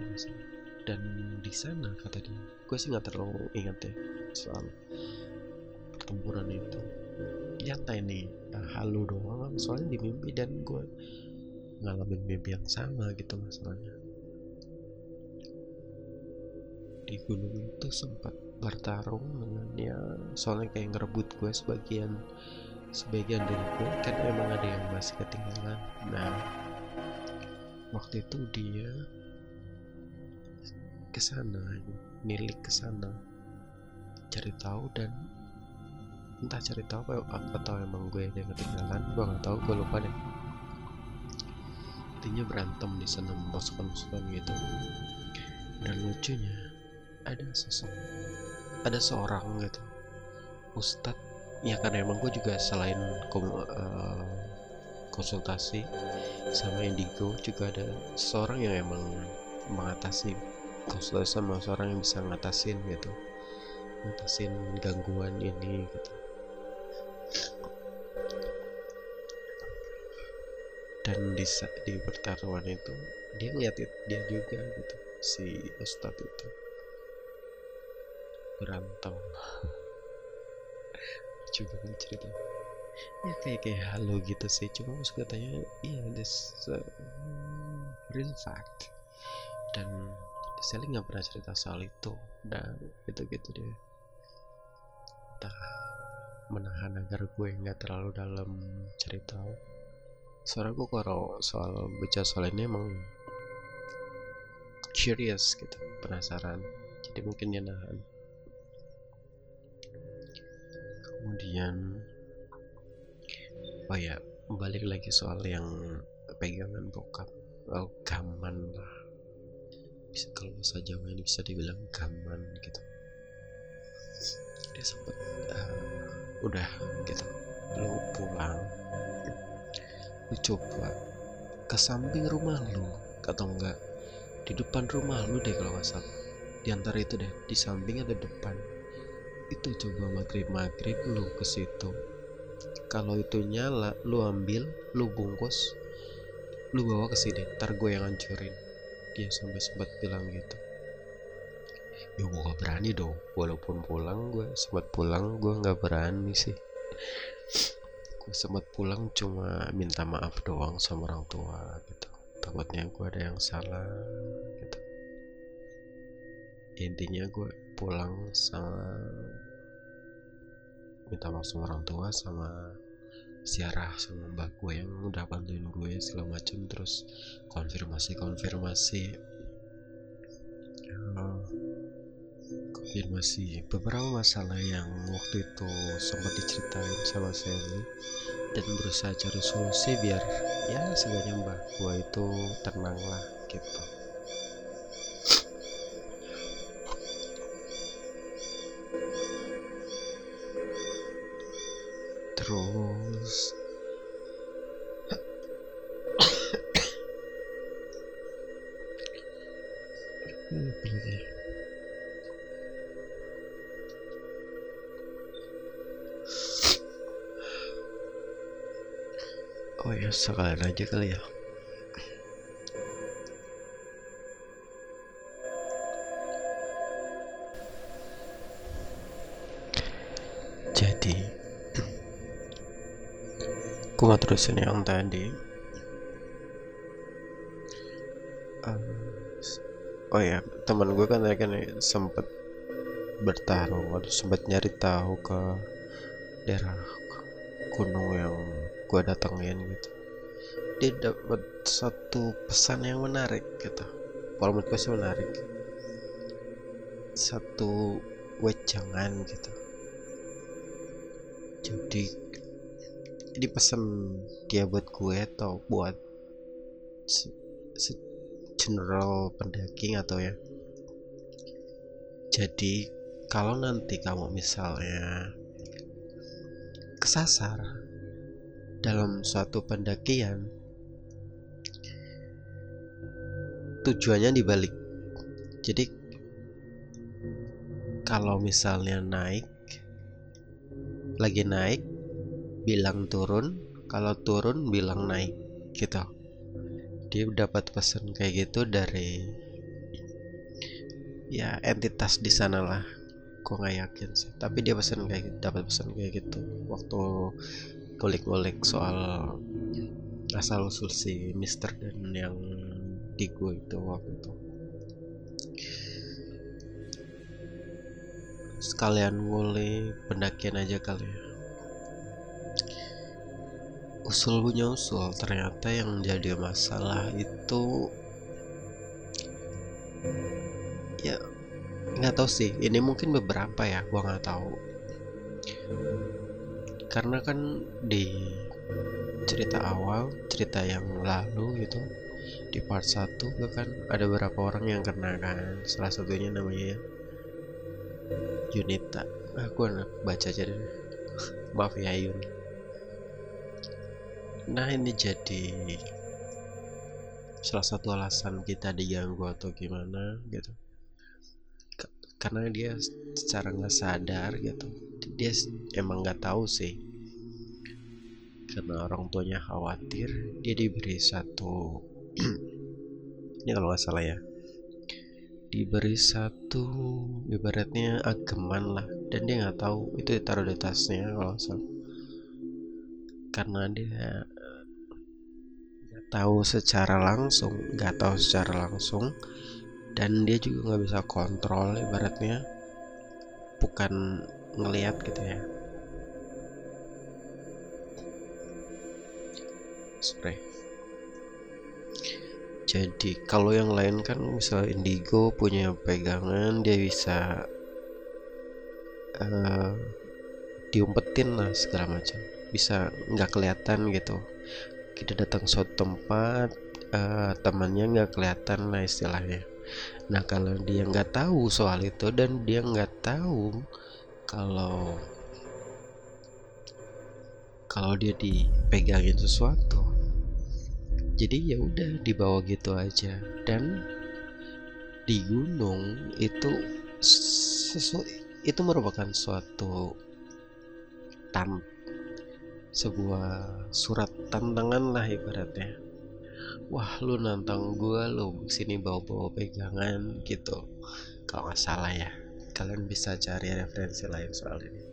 dan di sana kata dia gue sih nggak terlalu ingat ya soal pertempuran itu nyata ini halu doang. Soalnya di mimpi dan gue ngalamin mimpi yang sama gitu masalahnya. Di gunung itu sempat bertarung dengan ya soalnya kayak ngerebut gue sebagian sebagian dari gue kan memang ada yang masih ketinggalan. Nah waktu itu dia ke sana milik ke sana cari tahu dan entah cari tahu apa, atau emang gue yang ketinggalan gue nggak tahu gue lupa deh. Intinya berantem di sana musuhan-musuhan gitu. Dan lucunya ada sosok ada seorang gitu. Ustadz ya karena emang gue juga selain uh, konsultasi sama indigo juga ada seorang yang emang mengatasi konsultasi sama seorang yang bisa ngatasin gitu. Ngatasin gangguan ini gitu dan di di pertarungan itu dia ngeliat dia juga gitu si ustadz itu. Berantem. (laughs) Coba cerita ya kayak kayak halo gitu sih cuma maksud katanya iya uh, real fact. Dan Sally nggak pernah cerita soal itu. Dan gitu-gitu deh entah menahan agar gue nggak terlalu dalam cerita. Soalnya gue kalau soal bicara soal ini emang curious gitu penasaran. Jadi mungkin dia nahan. Kemudian oh ya balik lagi soal yang pegangan bokap. Oh, gaman lah. Bisa kalau bahasa Jawa ini bisa dibilang gaman gitu dia sempat uh, udah gitu lu pulang lu coba ke samping rumah lu atau enggak di depan rumah lu deh kalau nggak di antara itu deh di samping atau depan itu coba maghrib maghrib lu ke situ. Kalau itu nyala lu ambil lu bungkus lu bawa ke sini ntar gue yang hancurin dia sampai sempat bilang gitu ya gue gak berani dong. Walaupun pulang gue sempat pulang gue nggak berani sih. Gue sempat pulang cuma minta maaf doang sama orang tua gitu. Takutnya gue ada yang salah gitu. Intinya gue pulang sama minta maaf sama orang tua sama siarah sama mbak gue yang udah bantuin gue segala macam terus konfirmasi konfirmasi uh, konfirmasi. Beberapa masalah yang waktu itu sempat diceritain sama Sally dan berusaha cari solusi biar ya sebenarnya mbak gue itu tenang lah gitu. Terus (coughs) Oh ya sekalian aja kali ya. Jadi aku mau terusin yang tadi. Uh, oh ya teman gue kan tadi kan sempet bertarung atau sempat nyari tahu ke daerah gunung yang gue datengin gitu dia dapat satu pesan yang menarik gitu. Kalau menurut gue sih menarik. Satu wejangan gitu. Jadi ini pesan dia buat gue atau buat general pendaking atau ya. Jadi kalau nanti kamu misalnya kesasar dalam suatu pendakian tujuannya dibalik. Jadi kalau misalnya naik lagi naik bilang turun kalau turun bilang naik gitu. Dia dapat pesan kayak gitu dari ya entitas di sana lah nggak yakin sih tapi dia pesan kayak gitu dapat pesan kayak gitu waktu kulik-kulik soal asal usul si Mister dan yang di gue itu waktu itu. Sekalian ngulik pendakian aja kali ya. Usul punya usul ternyata yang jadi masalah itu ya nggak tahu sih. Ini mungkin beberapa ya gua nggak tahu. Karena kan di cerita awal cerita yang lalu gitu di part 1 kan ada beberapa orang yang kena kan. Salah satunya namanya Yunita. Ah gue baca aja deh. (laughs) Maaf ya Yun. Nah ini jadi salah satu alasan kita diganggu atau gimana gitu. Karena dia secara nggak sadar gitu. Dia emang nggak tahu sih. Karena orang tuanya khawatir dia diberi satu (clears throat) ini kalau nggak salah ya. Diberi satu ibaratnya ageman lah. Dan dia nggak tahu itu ditaruh di tasnya kalau salah. Karena dia nggak tahu secara langsung nggak tahu secara langsung. Dan dia juga nggak bisa kontrol ibaratnya bukan ngelihat gitu ya. Spray jadi kalau yang lain kan misal indigo punya pegangan dia bisa uh, diumpetin lah segala macam. Bisa nggak kelihatan gitu. Kita datang suatu tempat uh, temannya nggak kelihatan lah istilahnya. Nah kalau dia nggak tahu soal itu dan dia nggak tahu kalau kalau dia dipegangin sesuatu, jadi ya udah dibawa gitu aja. Dan di gunung itu sesu itu merupakan suatu tan sebuah surat tantangan lah ibaratnya. Wah lu nantang gue lu sini bawa-bawa pegangan gitu. Kalau nggak salah ya kalian bisa cari referensi lain soal ini.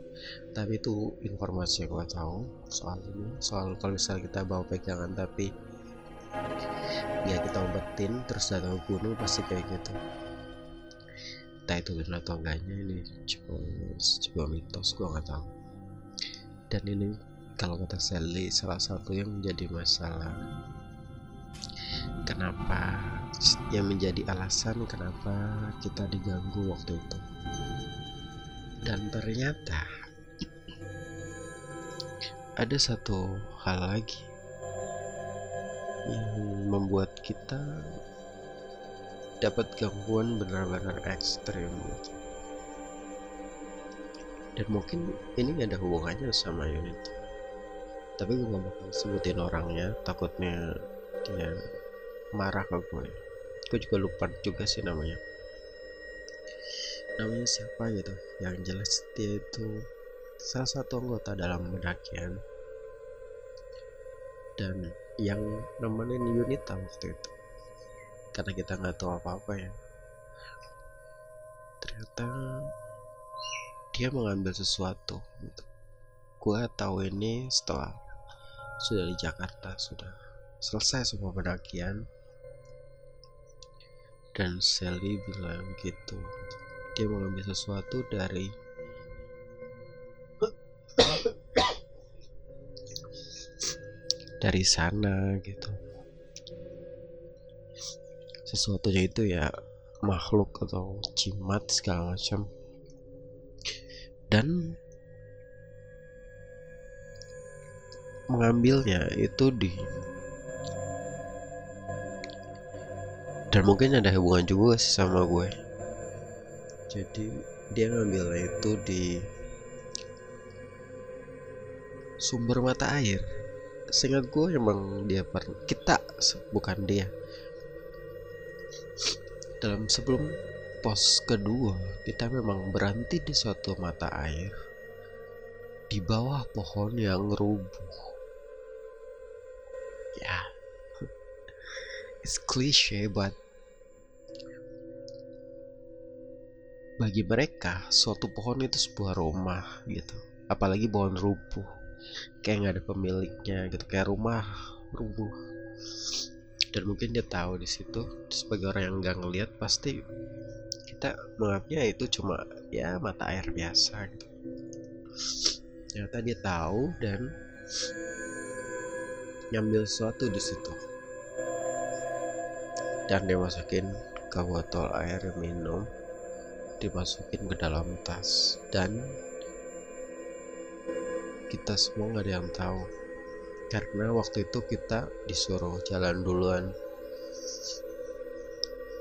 Tapi itu informasi yang gue tahu soal ini soal kalau misalnya kita bawa pegangan tapi ya kita umpetin terus datang ke gunung pasti kayak gitu. Entah itu benar atau enggaknya ini cuma sebuah mitos gue nggak tahu. Dan ini kalau kata Sally salah satu yang menjadi masalah kenapa yang menjadi alasan kenapa kita diganggu waktu itu. Dan ternyata ada satu hal lagi yang membuat kita dapat gangguan benar-benar ekstrim gitu. dan mungkin ini ada hubungannya sama unit. Tapi gue gak bakal sebutin orangnya takutnya dia marah ke gue. Gue juga lupa juga sih namanya. Namanya siapa gitu? Yang jelas dia itu salah satu anggota dalam pendakian dan yang nemenin Yunita waktu itu. Karena kita nggak tahu apa-apa ya. Ternyata dia mengambil sesuatu gitu. gue tahu ini setelah sudah di Jakarta sudah selesai semua pendakian. Dan Sally bilang gitu. Dia mau ngambil sesuatu dari dari sana gitu. Sesuatunya itu ya makhluk atau jimat segala macam. Dan mengambilnya itu di dan mungkin ada hubungan juga sih sama gue. Jadi dia ngambilnya itu di sumber mata air sehingga gue emang dia per kita bukan dia. Dalam sebelum pos kedua kita memang berhenti di suatu mata air di bawah pohon yang rubuh. Ya. Yeah. it's cliche but bagi mereka suatu pohon itu sebuah rumah gitu. Apalagi pohon rubuh kayak nggak ada pemiliknya gitu kayak rumah rubuh dan mungkin dia tahu di situ. Sebagai orang yang nggak ngelihat pasti kita menganggapnya itu cuma ya mata air biasa gitu. Ternyata dia tahu dan nyambil sesuatu di situ. Dan dia masukin ke botol air minum dimasukin ke dalam tas. Dan kita semua nggak ada yang tahu. Karena waktu itu kita disuruh jalan duluan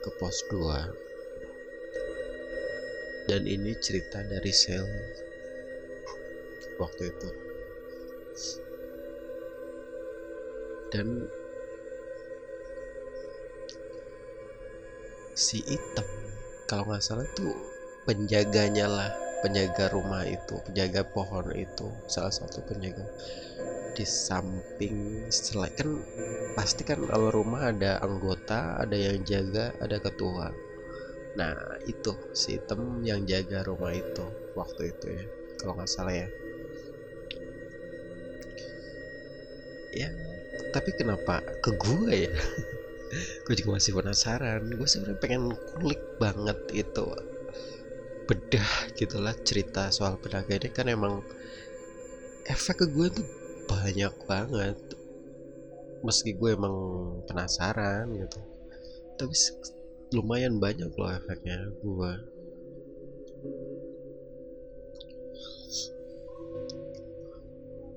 ke pos 2 dan ini cerita dari sel waktu itu. Dan si item kalau nggak salah tuh penjaganya lah penjaga rumah itu penjaga pohon itu salah satu penjaga di samping selain kan pasti kan kalau rumah ada anggota ada yang jaga ada ketua. Nah itu si tem yang jaga rumah itu waktu itu ya kalau nggak salah ya. Ya tapi kenapa ke gue ya? (laughs) Gue juga masih penasaran. Gue sebenarnya pengen kulik banget itu bedah gitulah cerita soal pedagang ini kan emang efek ke gue tuh banyak banget. Meski gue emang penasaran gitu. Tapi lumayan banyak loh efeknya gue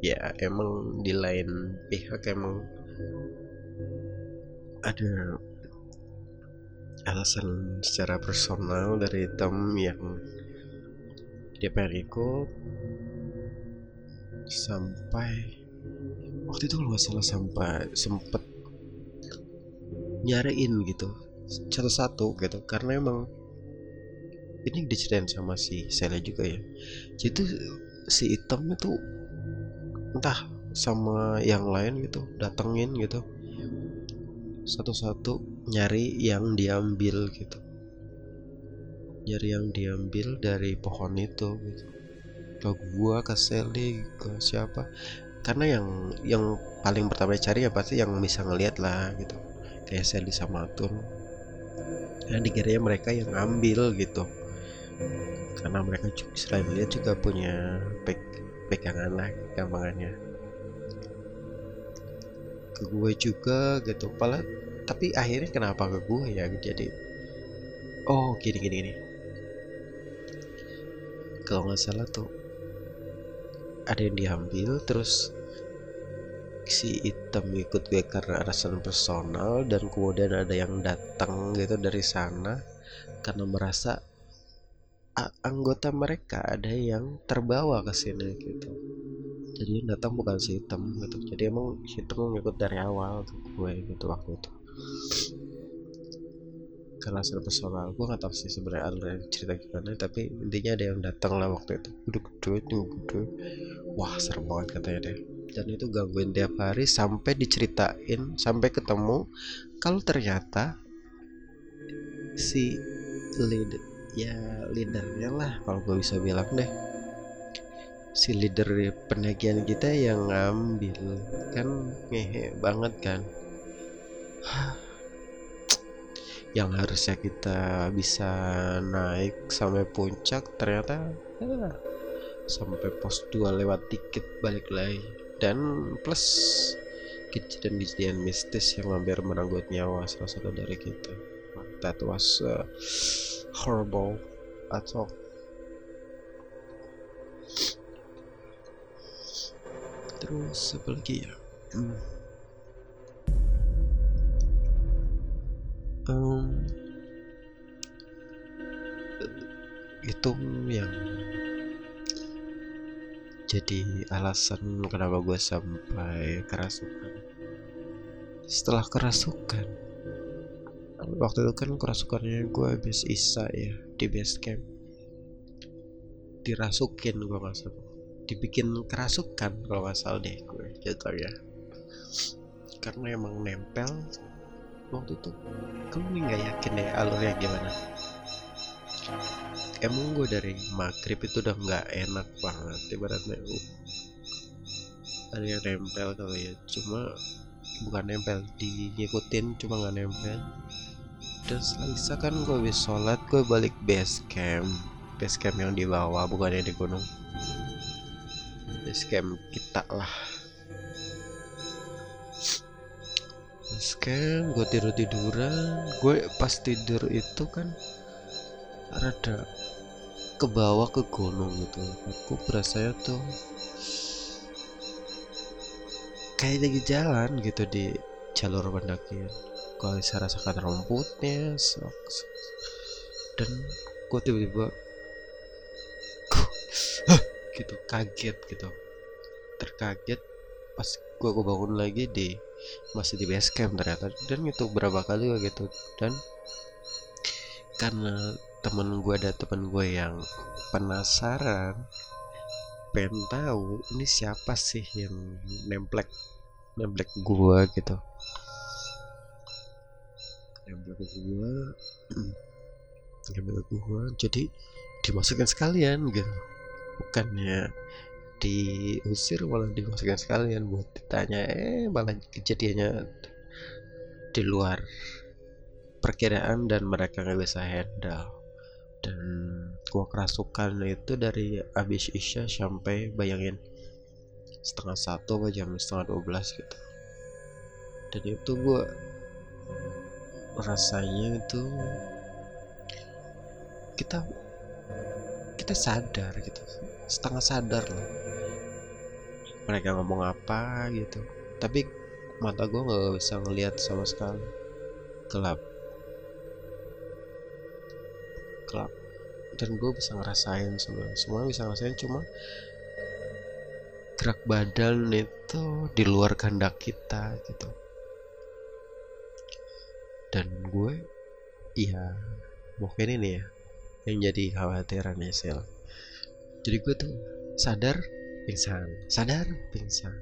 ya emang di lain pihak emang ada alasan secara personal dari Tom yang dia pengen ikut sampai waktu itu kalau salah sampai sempet nyariin gitu satu-satu gitu. Karena emang ini diceritain sama si Sela juga ya. Jadi si item itu entah sama yang lain gitu datengin gitu satu-satu nyari yang diambil gitu. Nyari yang diambil dari pohon itu gitu. Ke gua ke Sally ke siapa. Karena yang yang paling pertama cari ya pasti yang bisa ngelihat lah gitu. Kayak Sally sama Atun yang dikiranya mereka yang ambil gitu. Karena mereka juga selain lihat juga punya pegangan lah gampangannya ke gue juga gitu. Pala tapi akhirnya kenapa ke gue ya? Jadi oh gini gini gini. Kalau nggak salah tuh ada yang diambil terus si item ikut gue karena alasan personal dan kemudian ada yang datang gitu dari sana karena merasa anggota mereka ada yang terbawa ke sini gitu jadi yang datang bukan si hitam gitu. Jadi emang si hitam ngikut dari awal tuh gue gitu waktu itu. Karena secara personal gue gak tau sih sebenarnya ada cerita gimana tapi intinya ada yang datang lah waktu itu. Gede itu gede. Wah serem banget katanya deh. Dan itu gangguin tiap hari sampai diceritain sampai ketemu kalau ternyata si lead ya leadernya lah kalau gue bisa bilang deh si leader penagihan kita yang ngambil kan ngehe banget kan. (sighs) Yang harusnya kita bisa naik sampai puncak ternyata ya, sampai pos 2 lewat tiket balik lagi. Dan plus kejadian-kejadian mistis yang hampir merenggut nyawa salah satu dari kita. That was uh, horrible. Atau terus apa lagi ya? Hmm. um, itu yang jadi alasan kenapa gue sampai kerasukan. Setelah kerasukan waktu itu kan kerasukannya gue habis isa ya di base camp. Dirasukin gue masa dibikin kerasukan kalau nggak salah deh gue jatuh ya. Karena emang nempel waktu itu. Kamu nggak yakin deh alurnya gimana? Emang gue dari maghrib itu udah nggak enak banget ibaratnya. Uh, ada yang nempel kali ya cuma bukan nempel diikutin cuma nggak nempel. Dan setelah isa kan gue habis sholat gue balik base camp. Base camp yang di bawah bukan yang di gunung base camp kita lah. Base camp gue tidur tiduran gue pas tidur itu kan rada ke bawah ke gunung gitu. Aku berasa tuh kayak lagi jalan gitu di jalur pendakian. Kalau saya rasakan rumputnya sok. dan gue tiba-tiba gitu kaget gitu. Terkaget pas gue gue bangun lagi di masih di base camp ternyata. Dan itu berapa kali gitu. Dan karena temen gue ada temen gue yang penasaran pengen tahu ini siapa sih yang nemplek nemplek gue gitu. Nemplek gue (clears throat) nemplek gue jadi dimasukin sekalian gitu bukannya diusir malah dimasukin sekalian buat ditanya eh malah kejadiannya di luar perkiraan dan mereka nggak bisa handle. Dan gua kerasukan itu dari abis isya sampai bayangin setengah satu apa jam setengah dua belas gitu. Dan itu gua rasanya itu kita kita sadar gitu. Setengah sadar loh. Mereka ngomong apa gitu. Tapi mata gue nggak bisa ngelihat sama sekali. Gelap. Gelap. Dan gue bisa ngerasain semua. Semua bisa ngerasain cuma gerak badan itu di luar kehendak kita gitu. Dan gue ya mungkin ini ya yang jadi khawatiran ya sel. Jadi gue tuh sadar pingsan sadar pingsan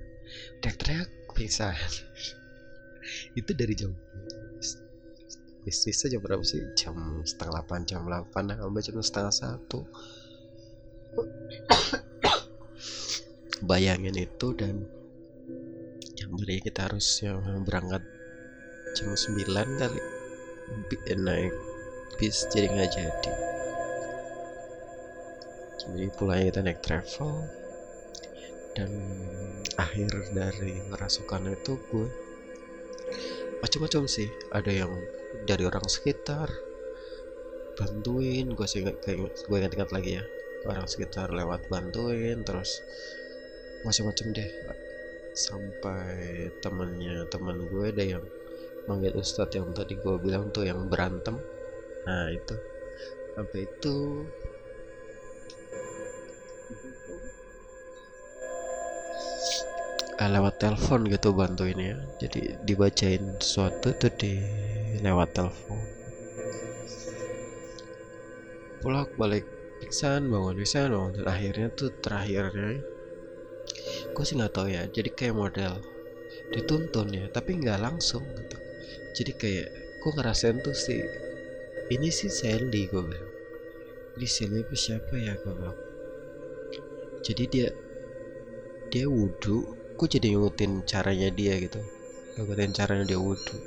teriak-teriak pingsan. (laughs) Itu dari jam bisnisnya jam berapa sih? Jam setengah delapan jam delapan. Nah sampai jam setengah satu. (coughs) Bayangin itu dan yang beri kita harus yang berangkat jam 9 kali. Naik bis jadi nggak jadi jadi pulangnya kita naik travel. Dan akhir dari ngerasukan itu gue macam-macam sih. Ada yang dari orang sekitar bantuin gue sih gue ingat-ingat lagi ya. Orang sekitar lewat bantuin terus macam-macam deh. Sampai temennya teman gue ada yang manggil ustadz yang tadi gue bilang tuh yang berantem. Nah itu. Sampai itu uh, lewat telepon gitu bantuin ya jadi dibacain sesuatu tuh di lewat telepon. Pulang balik pingsan bangun pingsan bangun dan tuh terakhirnya gue sih nggak tahu ya. Jadi kayak model dituntun ya tapi nggak langsung gitu. Jadi kayak gue ngerasain tuh sih ini sih Sandy gue bilang. Ini Sandy siapa ya gue bilang. Jadi dia dia wudhu gue jadi ngikutin caranya dia gitu? Ngikutin caranya dia wudhu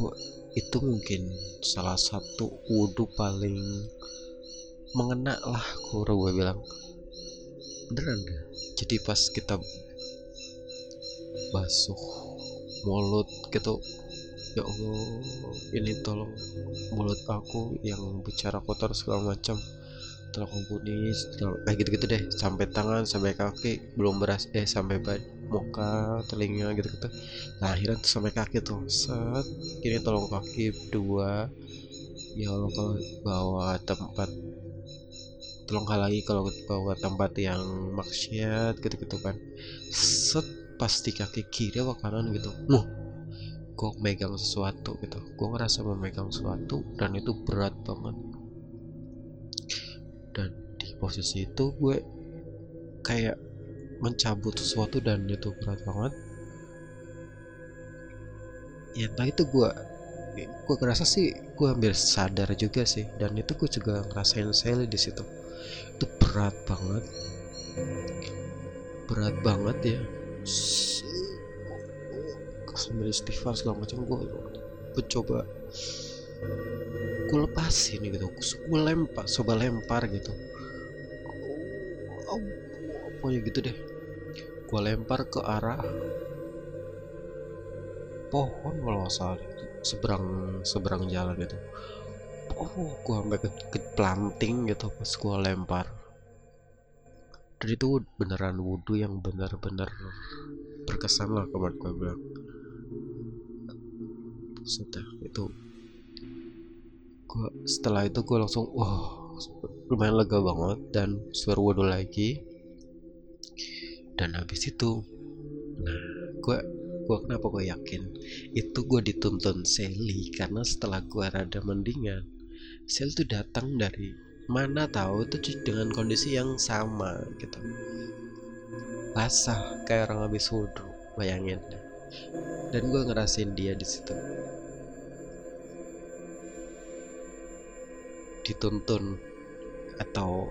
gue itu mungkin salah satu wudhu paling mengena lah kuro gue bilang. Beneran deh. Jadi pas kita basuh mulut gitu ya Allah ini tolong mulut aku yang bicara kotor segala macam tolong ampuni kayak gitu-gitu deh. Sampai tangan sampai kaki belum beras eh sampai muka telinga gitu-gitu. Nah akhirnya tuh sampai kaki tuh. Set ini tolong kaki dua. Ya Allah kalau bawa tempat tolong halangi kalau bawa tempat yang maksiat gitu-gitu kan. Set pasti kaki kiri atau kanan gitu. Nuh gue megang sesuatu gitu. Gue ngerasa memegang sesuatu dan itu berat banget dan di posisi itu gue kayak mencabut sesuatu dan itu berat banget. Ya entah itu gue gue ngerasa sih gue hampir sadar juga sih. Dan itu gue juga ngerasain sel di situ. Itu berat banget. Berat banget ya. Sambil istighfar segala macam gue gue coba gue lepasin gitu. Gue lempar coba lempar gitu. Oh, pokoknya gitu deh. Gue lempar ke arah pohon kalau nggak salah itu seberang seberang jalan gitu. Oh gue sampai ke, ke planting gitu pas gue lempar. Dan itu beneran wudhu yang benar-benar berkesan lah kemarin gue bilang. Sudah itu gua setelah itu gue langsung wah lumayan lega banget dan suruh wudhu lagi. Dan habis itu nah gue gue kenapa gue yakin? Itu gue dituntun Sally karena setelah gue rada mendingan Sally tuh datang dari mana tahu itu dengan kondisi yang sama gitu. Basah kayak orang habis wudhu bayangin. Dan gue ngerasain dia di situ dituntun atau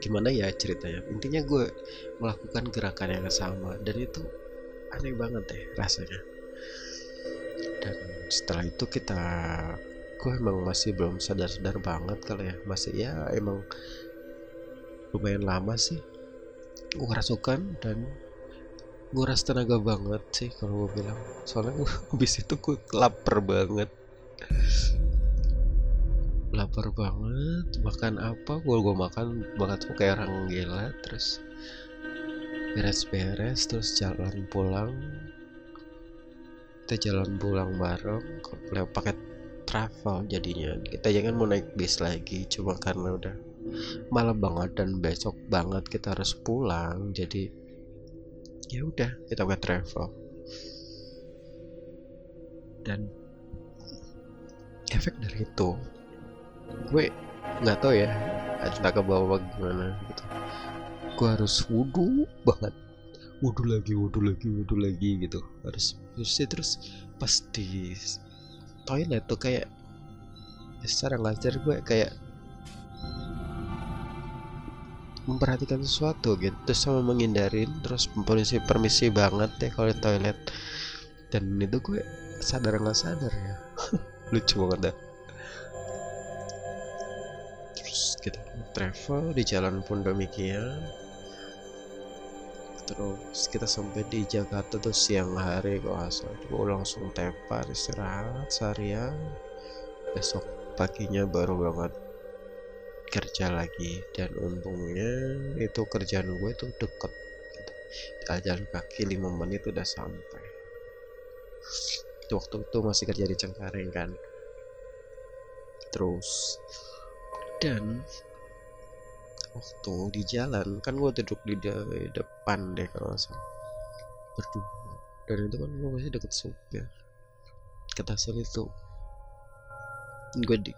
gimana ya ceritanya? Intinya gue melakukan gerakan yang sama dan itu aneh banget deh rasanya. Dan setelah itu kita gue emang masih belum sadar-sadar banget kali ya. Masih ya emang lumayan lama sih gue rasukan dan gue rasa tenaga banget sih kalau gue bilang. Soalnya gue (laughs) habis itu gue lapar banget lapar banget makan apa? Gue gue makan banget tuh kayak orang gila terus beres-beres terus jalan pulang. Kita jalan pulang bareng kalau pakai travel jadinya. Kita jangan mau naik bis lagi cuma karena udah malam banget dan besok banget kita harus pulang jadi ya udah kita pakai travel. Dan efek dari itu gue nggak tahu ya entah ke bawah gimana gitu. Gue harus wudhu banget. Wudhu lagi wudhu lagi wudhu lagi gitu. Harus terus terus pas di toilet tuh kayak ya secara ngajar gue kayak memperhatikan sesuatu gitu. Terus sama menghindarin terus permisi permisi banget deh kalau di toilet. Dan itu gue sadar nggak sadar ya. (laughs) Lucu banget dah kita travel di jalan pun demikian terus kita sampai di Jakarta tuh siang hari kok asal gue langsung tepar istirahat seharian. Besok paginya baru banget kerja lagi. Dan untungnya itu kerjaan gue tuh deket. Gitu. jalan kaki 5 menit udah sampai. Waktu itu masih kerja di Cengkareng kan. Terus dan waktu di jalan kan gue duduk di de depan deh kalau salah. Berdua. Dan itu kan gue masih deket supir kata sel itu gue di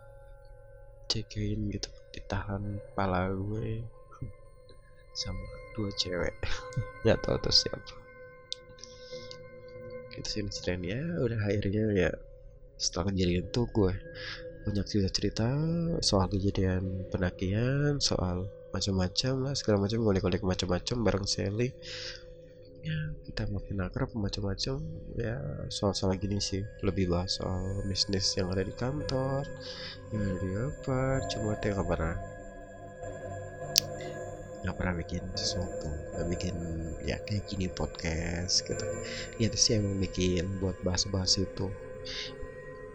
cekin gitu ditahan kepala gue (laughs) sama dua cewek. (laughs) Nggak tahu tuh siapa. Itu sih ya udah akhirnya ya setelah kejadian itu gue banyak cerita-cerita soal kejadian pendakian, soal macam-macam lah segala macam ngulik-ngulik macam-macam bareng Sally. Ya kita makin akrab macam-macam. Ya soal-soal gini sih lebih bahas soal bisnis yang ada di kantor yang ada di apa cuma dia nggak pernah nggak pernah bikin sesuatu nggak bikin ya kayak gini podcast gitu. Ya sih yang bikin buat bahas-bahas itu.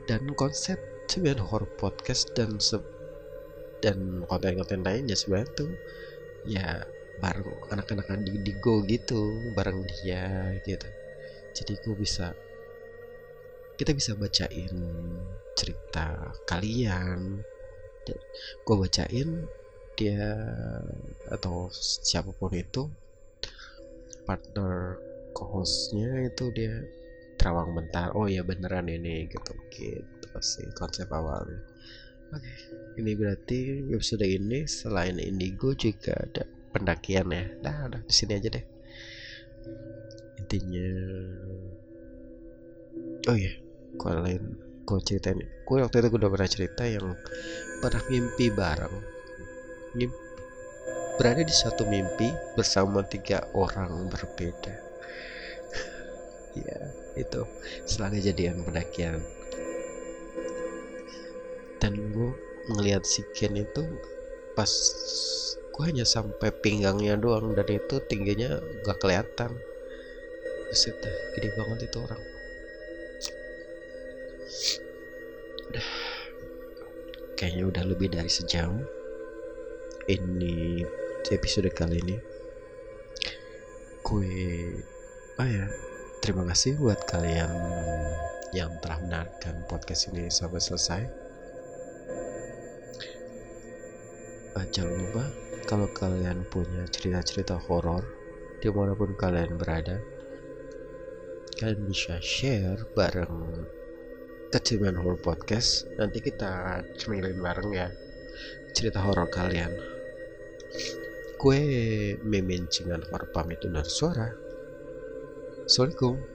Dan konsep sebenarnya horror podcast dan se dan konten-konten lainnya sebenarnya tuh. Ya bareng anak-anak Indigo gitu bareng dia gitu. Jadi gue bisa kita bisa bacain cerita kalian. Gue bacain dia atau siapa pun itu partner co-hostnya itu dia terawang bentar oh ya beneran ini gitu gitu sih konsep awalnya oke. Okay. ini berarti episode ini selain Indigo juga ada pendakian ya? Nah udah di sini aja deh. Intinya oh iya kalian gue ceritain. Gue waktu itu gue udah pernah cerita yang pernah mimpi bareng. Mimpi berada di satu mimpi bersama tiga orang berbeda. (laughs) Ya itu. Setelah kejadian pendakian dan gue ngelihat si Ken itu pas gue hanya sampai pinggangnya doang dan itu tingginya gak kelihatan. Buset dah gede banget itu orang. Udah. Kayaknya udah lebih dari sejam. Ini episode kali ini. Gue oh ya? Terima kasih buat kalian yang telah mendengarkan podcast ini sampai selesai uh, jangan lupa kalau kalian punya cerita-cerita horor di mana pun kalian berada kalian bisa share bareng Keciman Horror Podcast. Nanti kita cemilin bareng ya cerita horor kalian. Gue Mimin Cingan Horror pamit undur suara. Assalamualaikum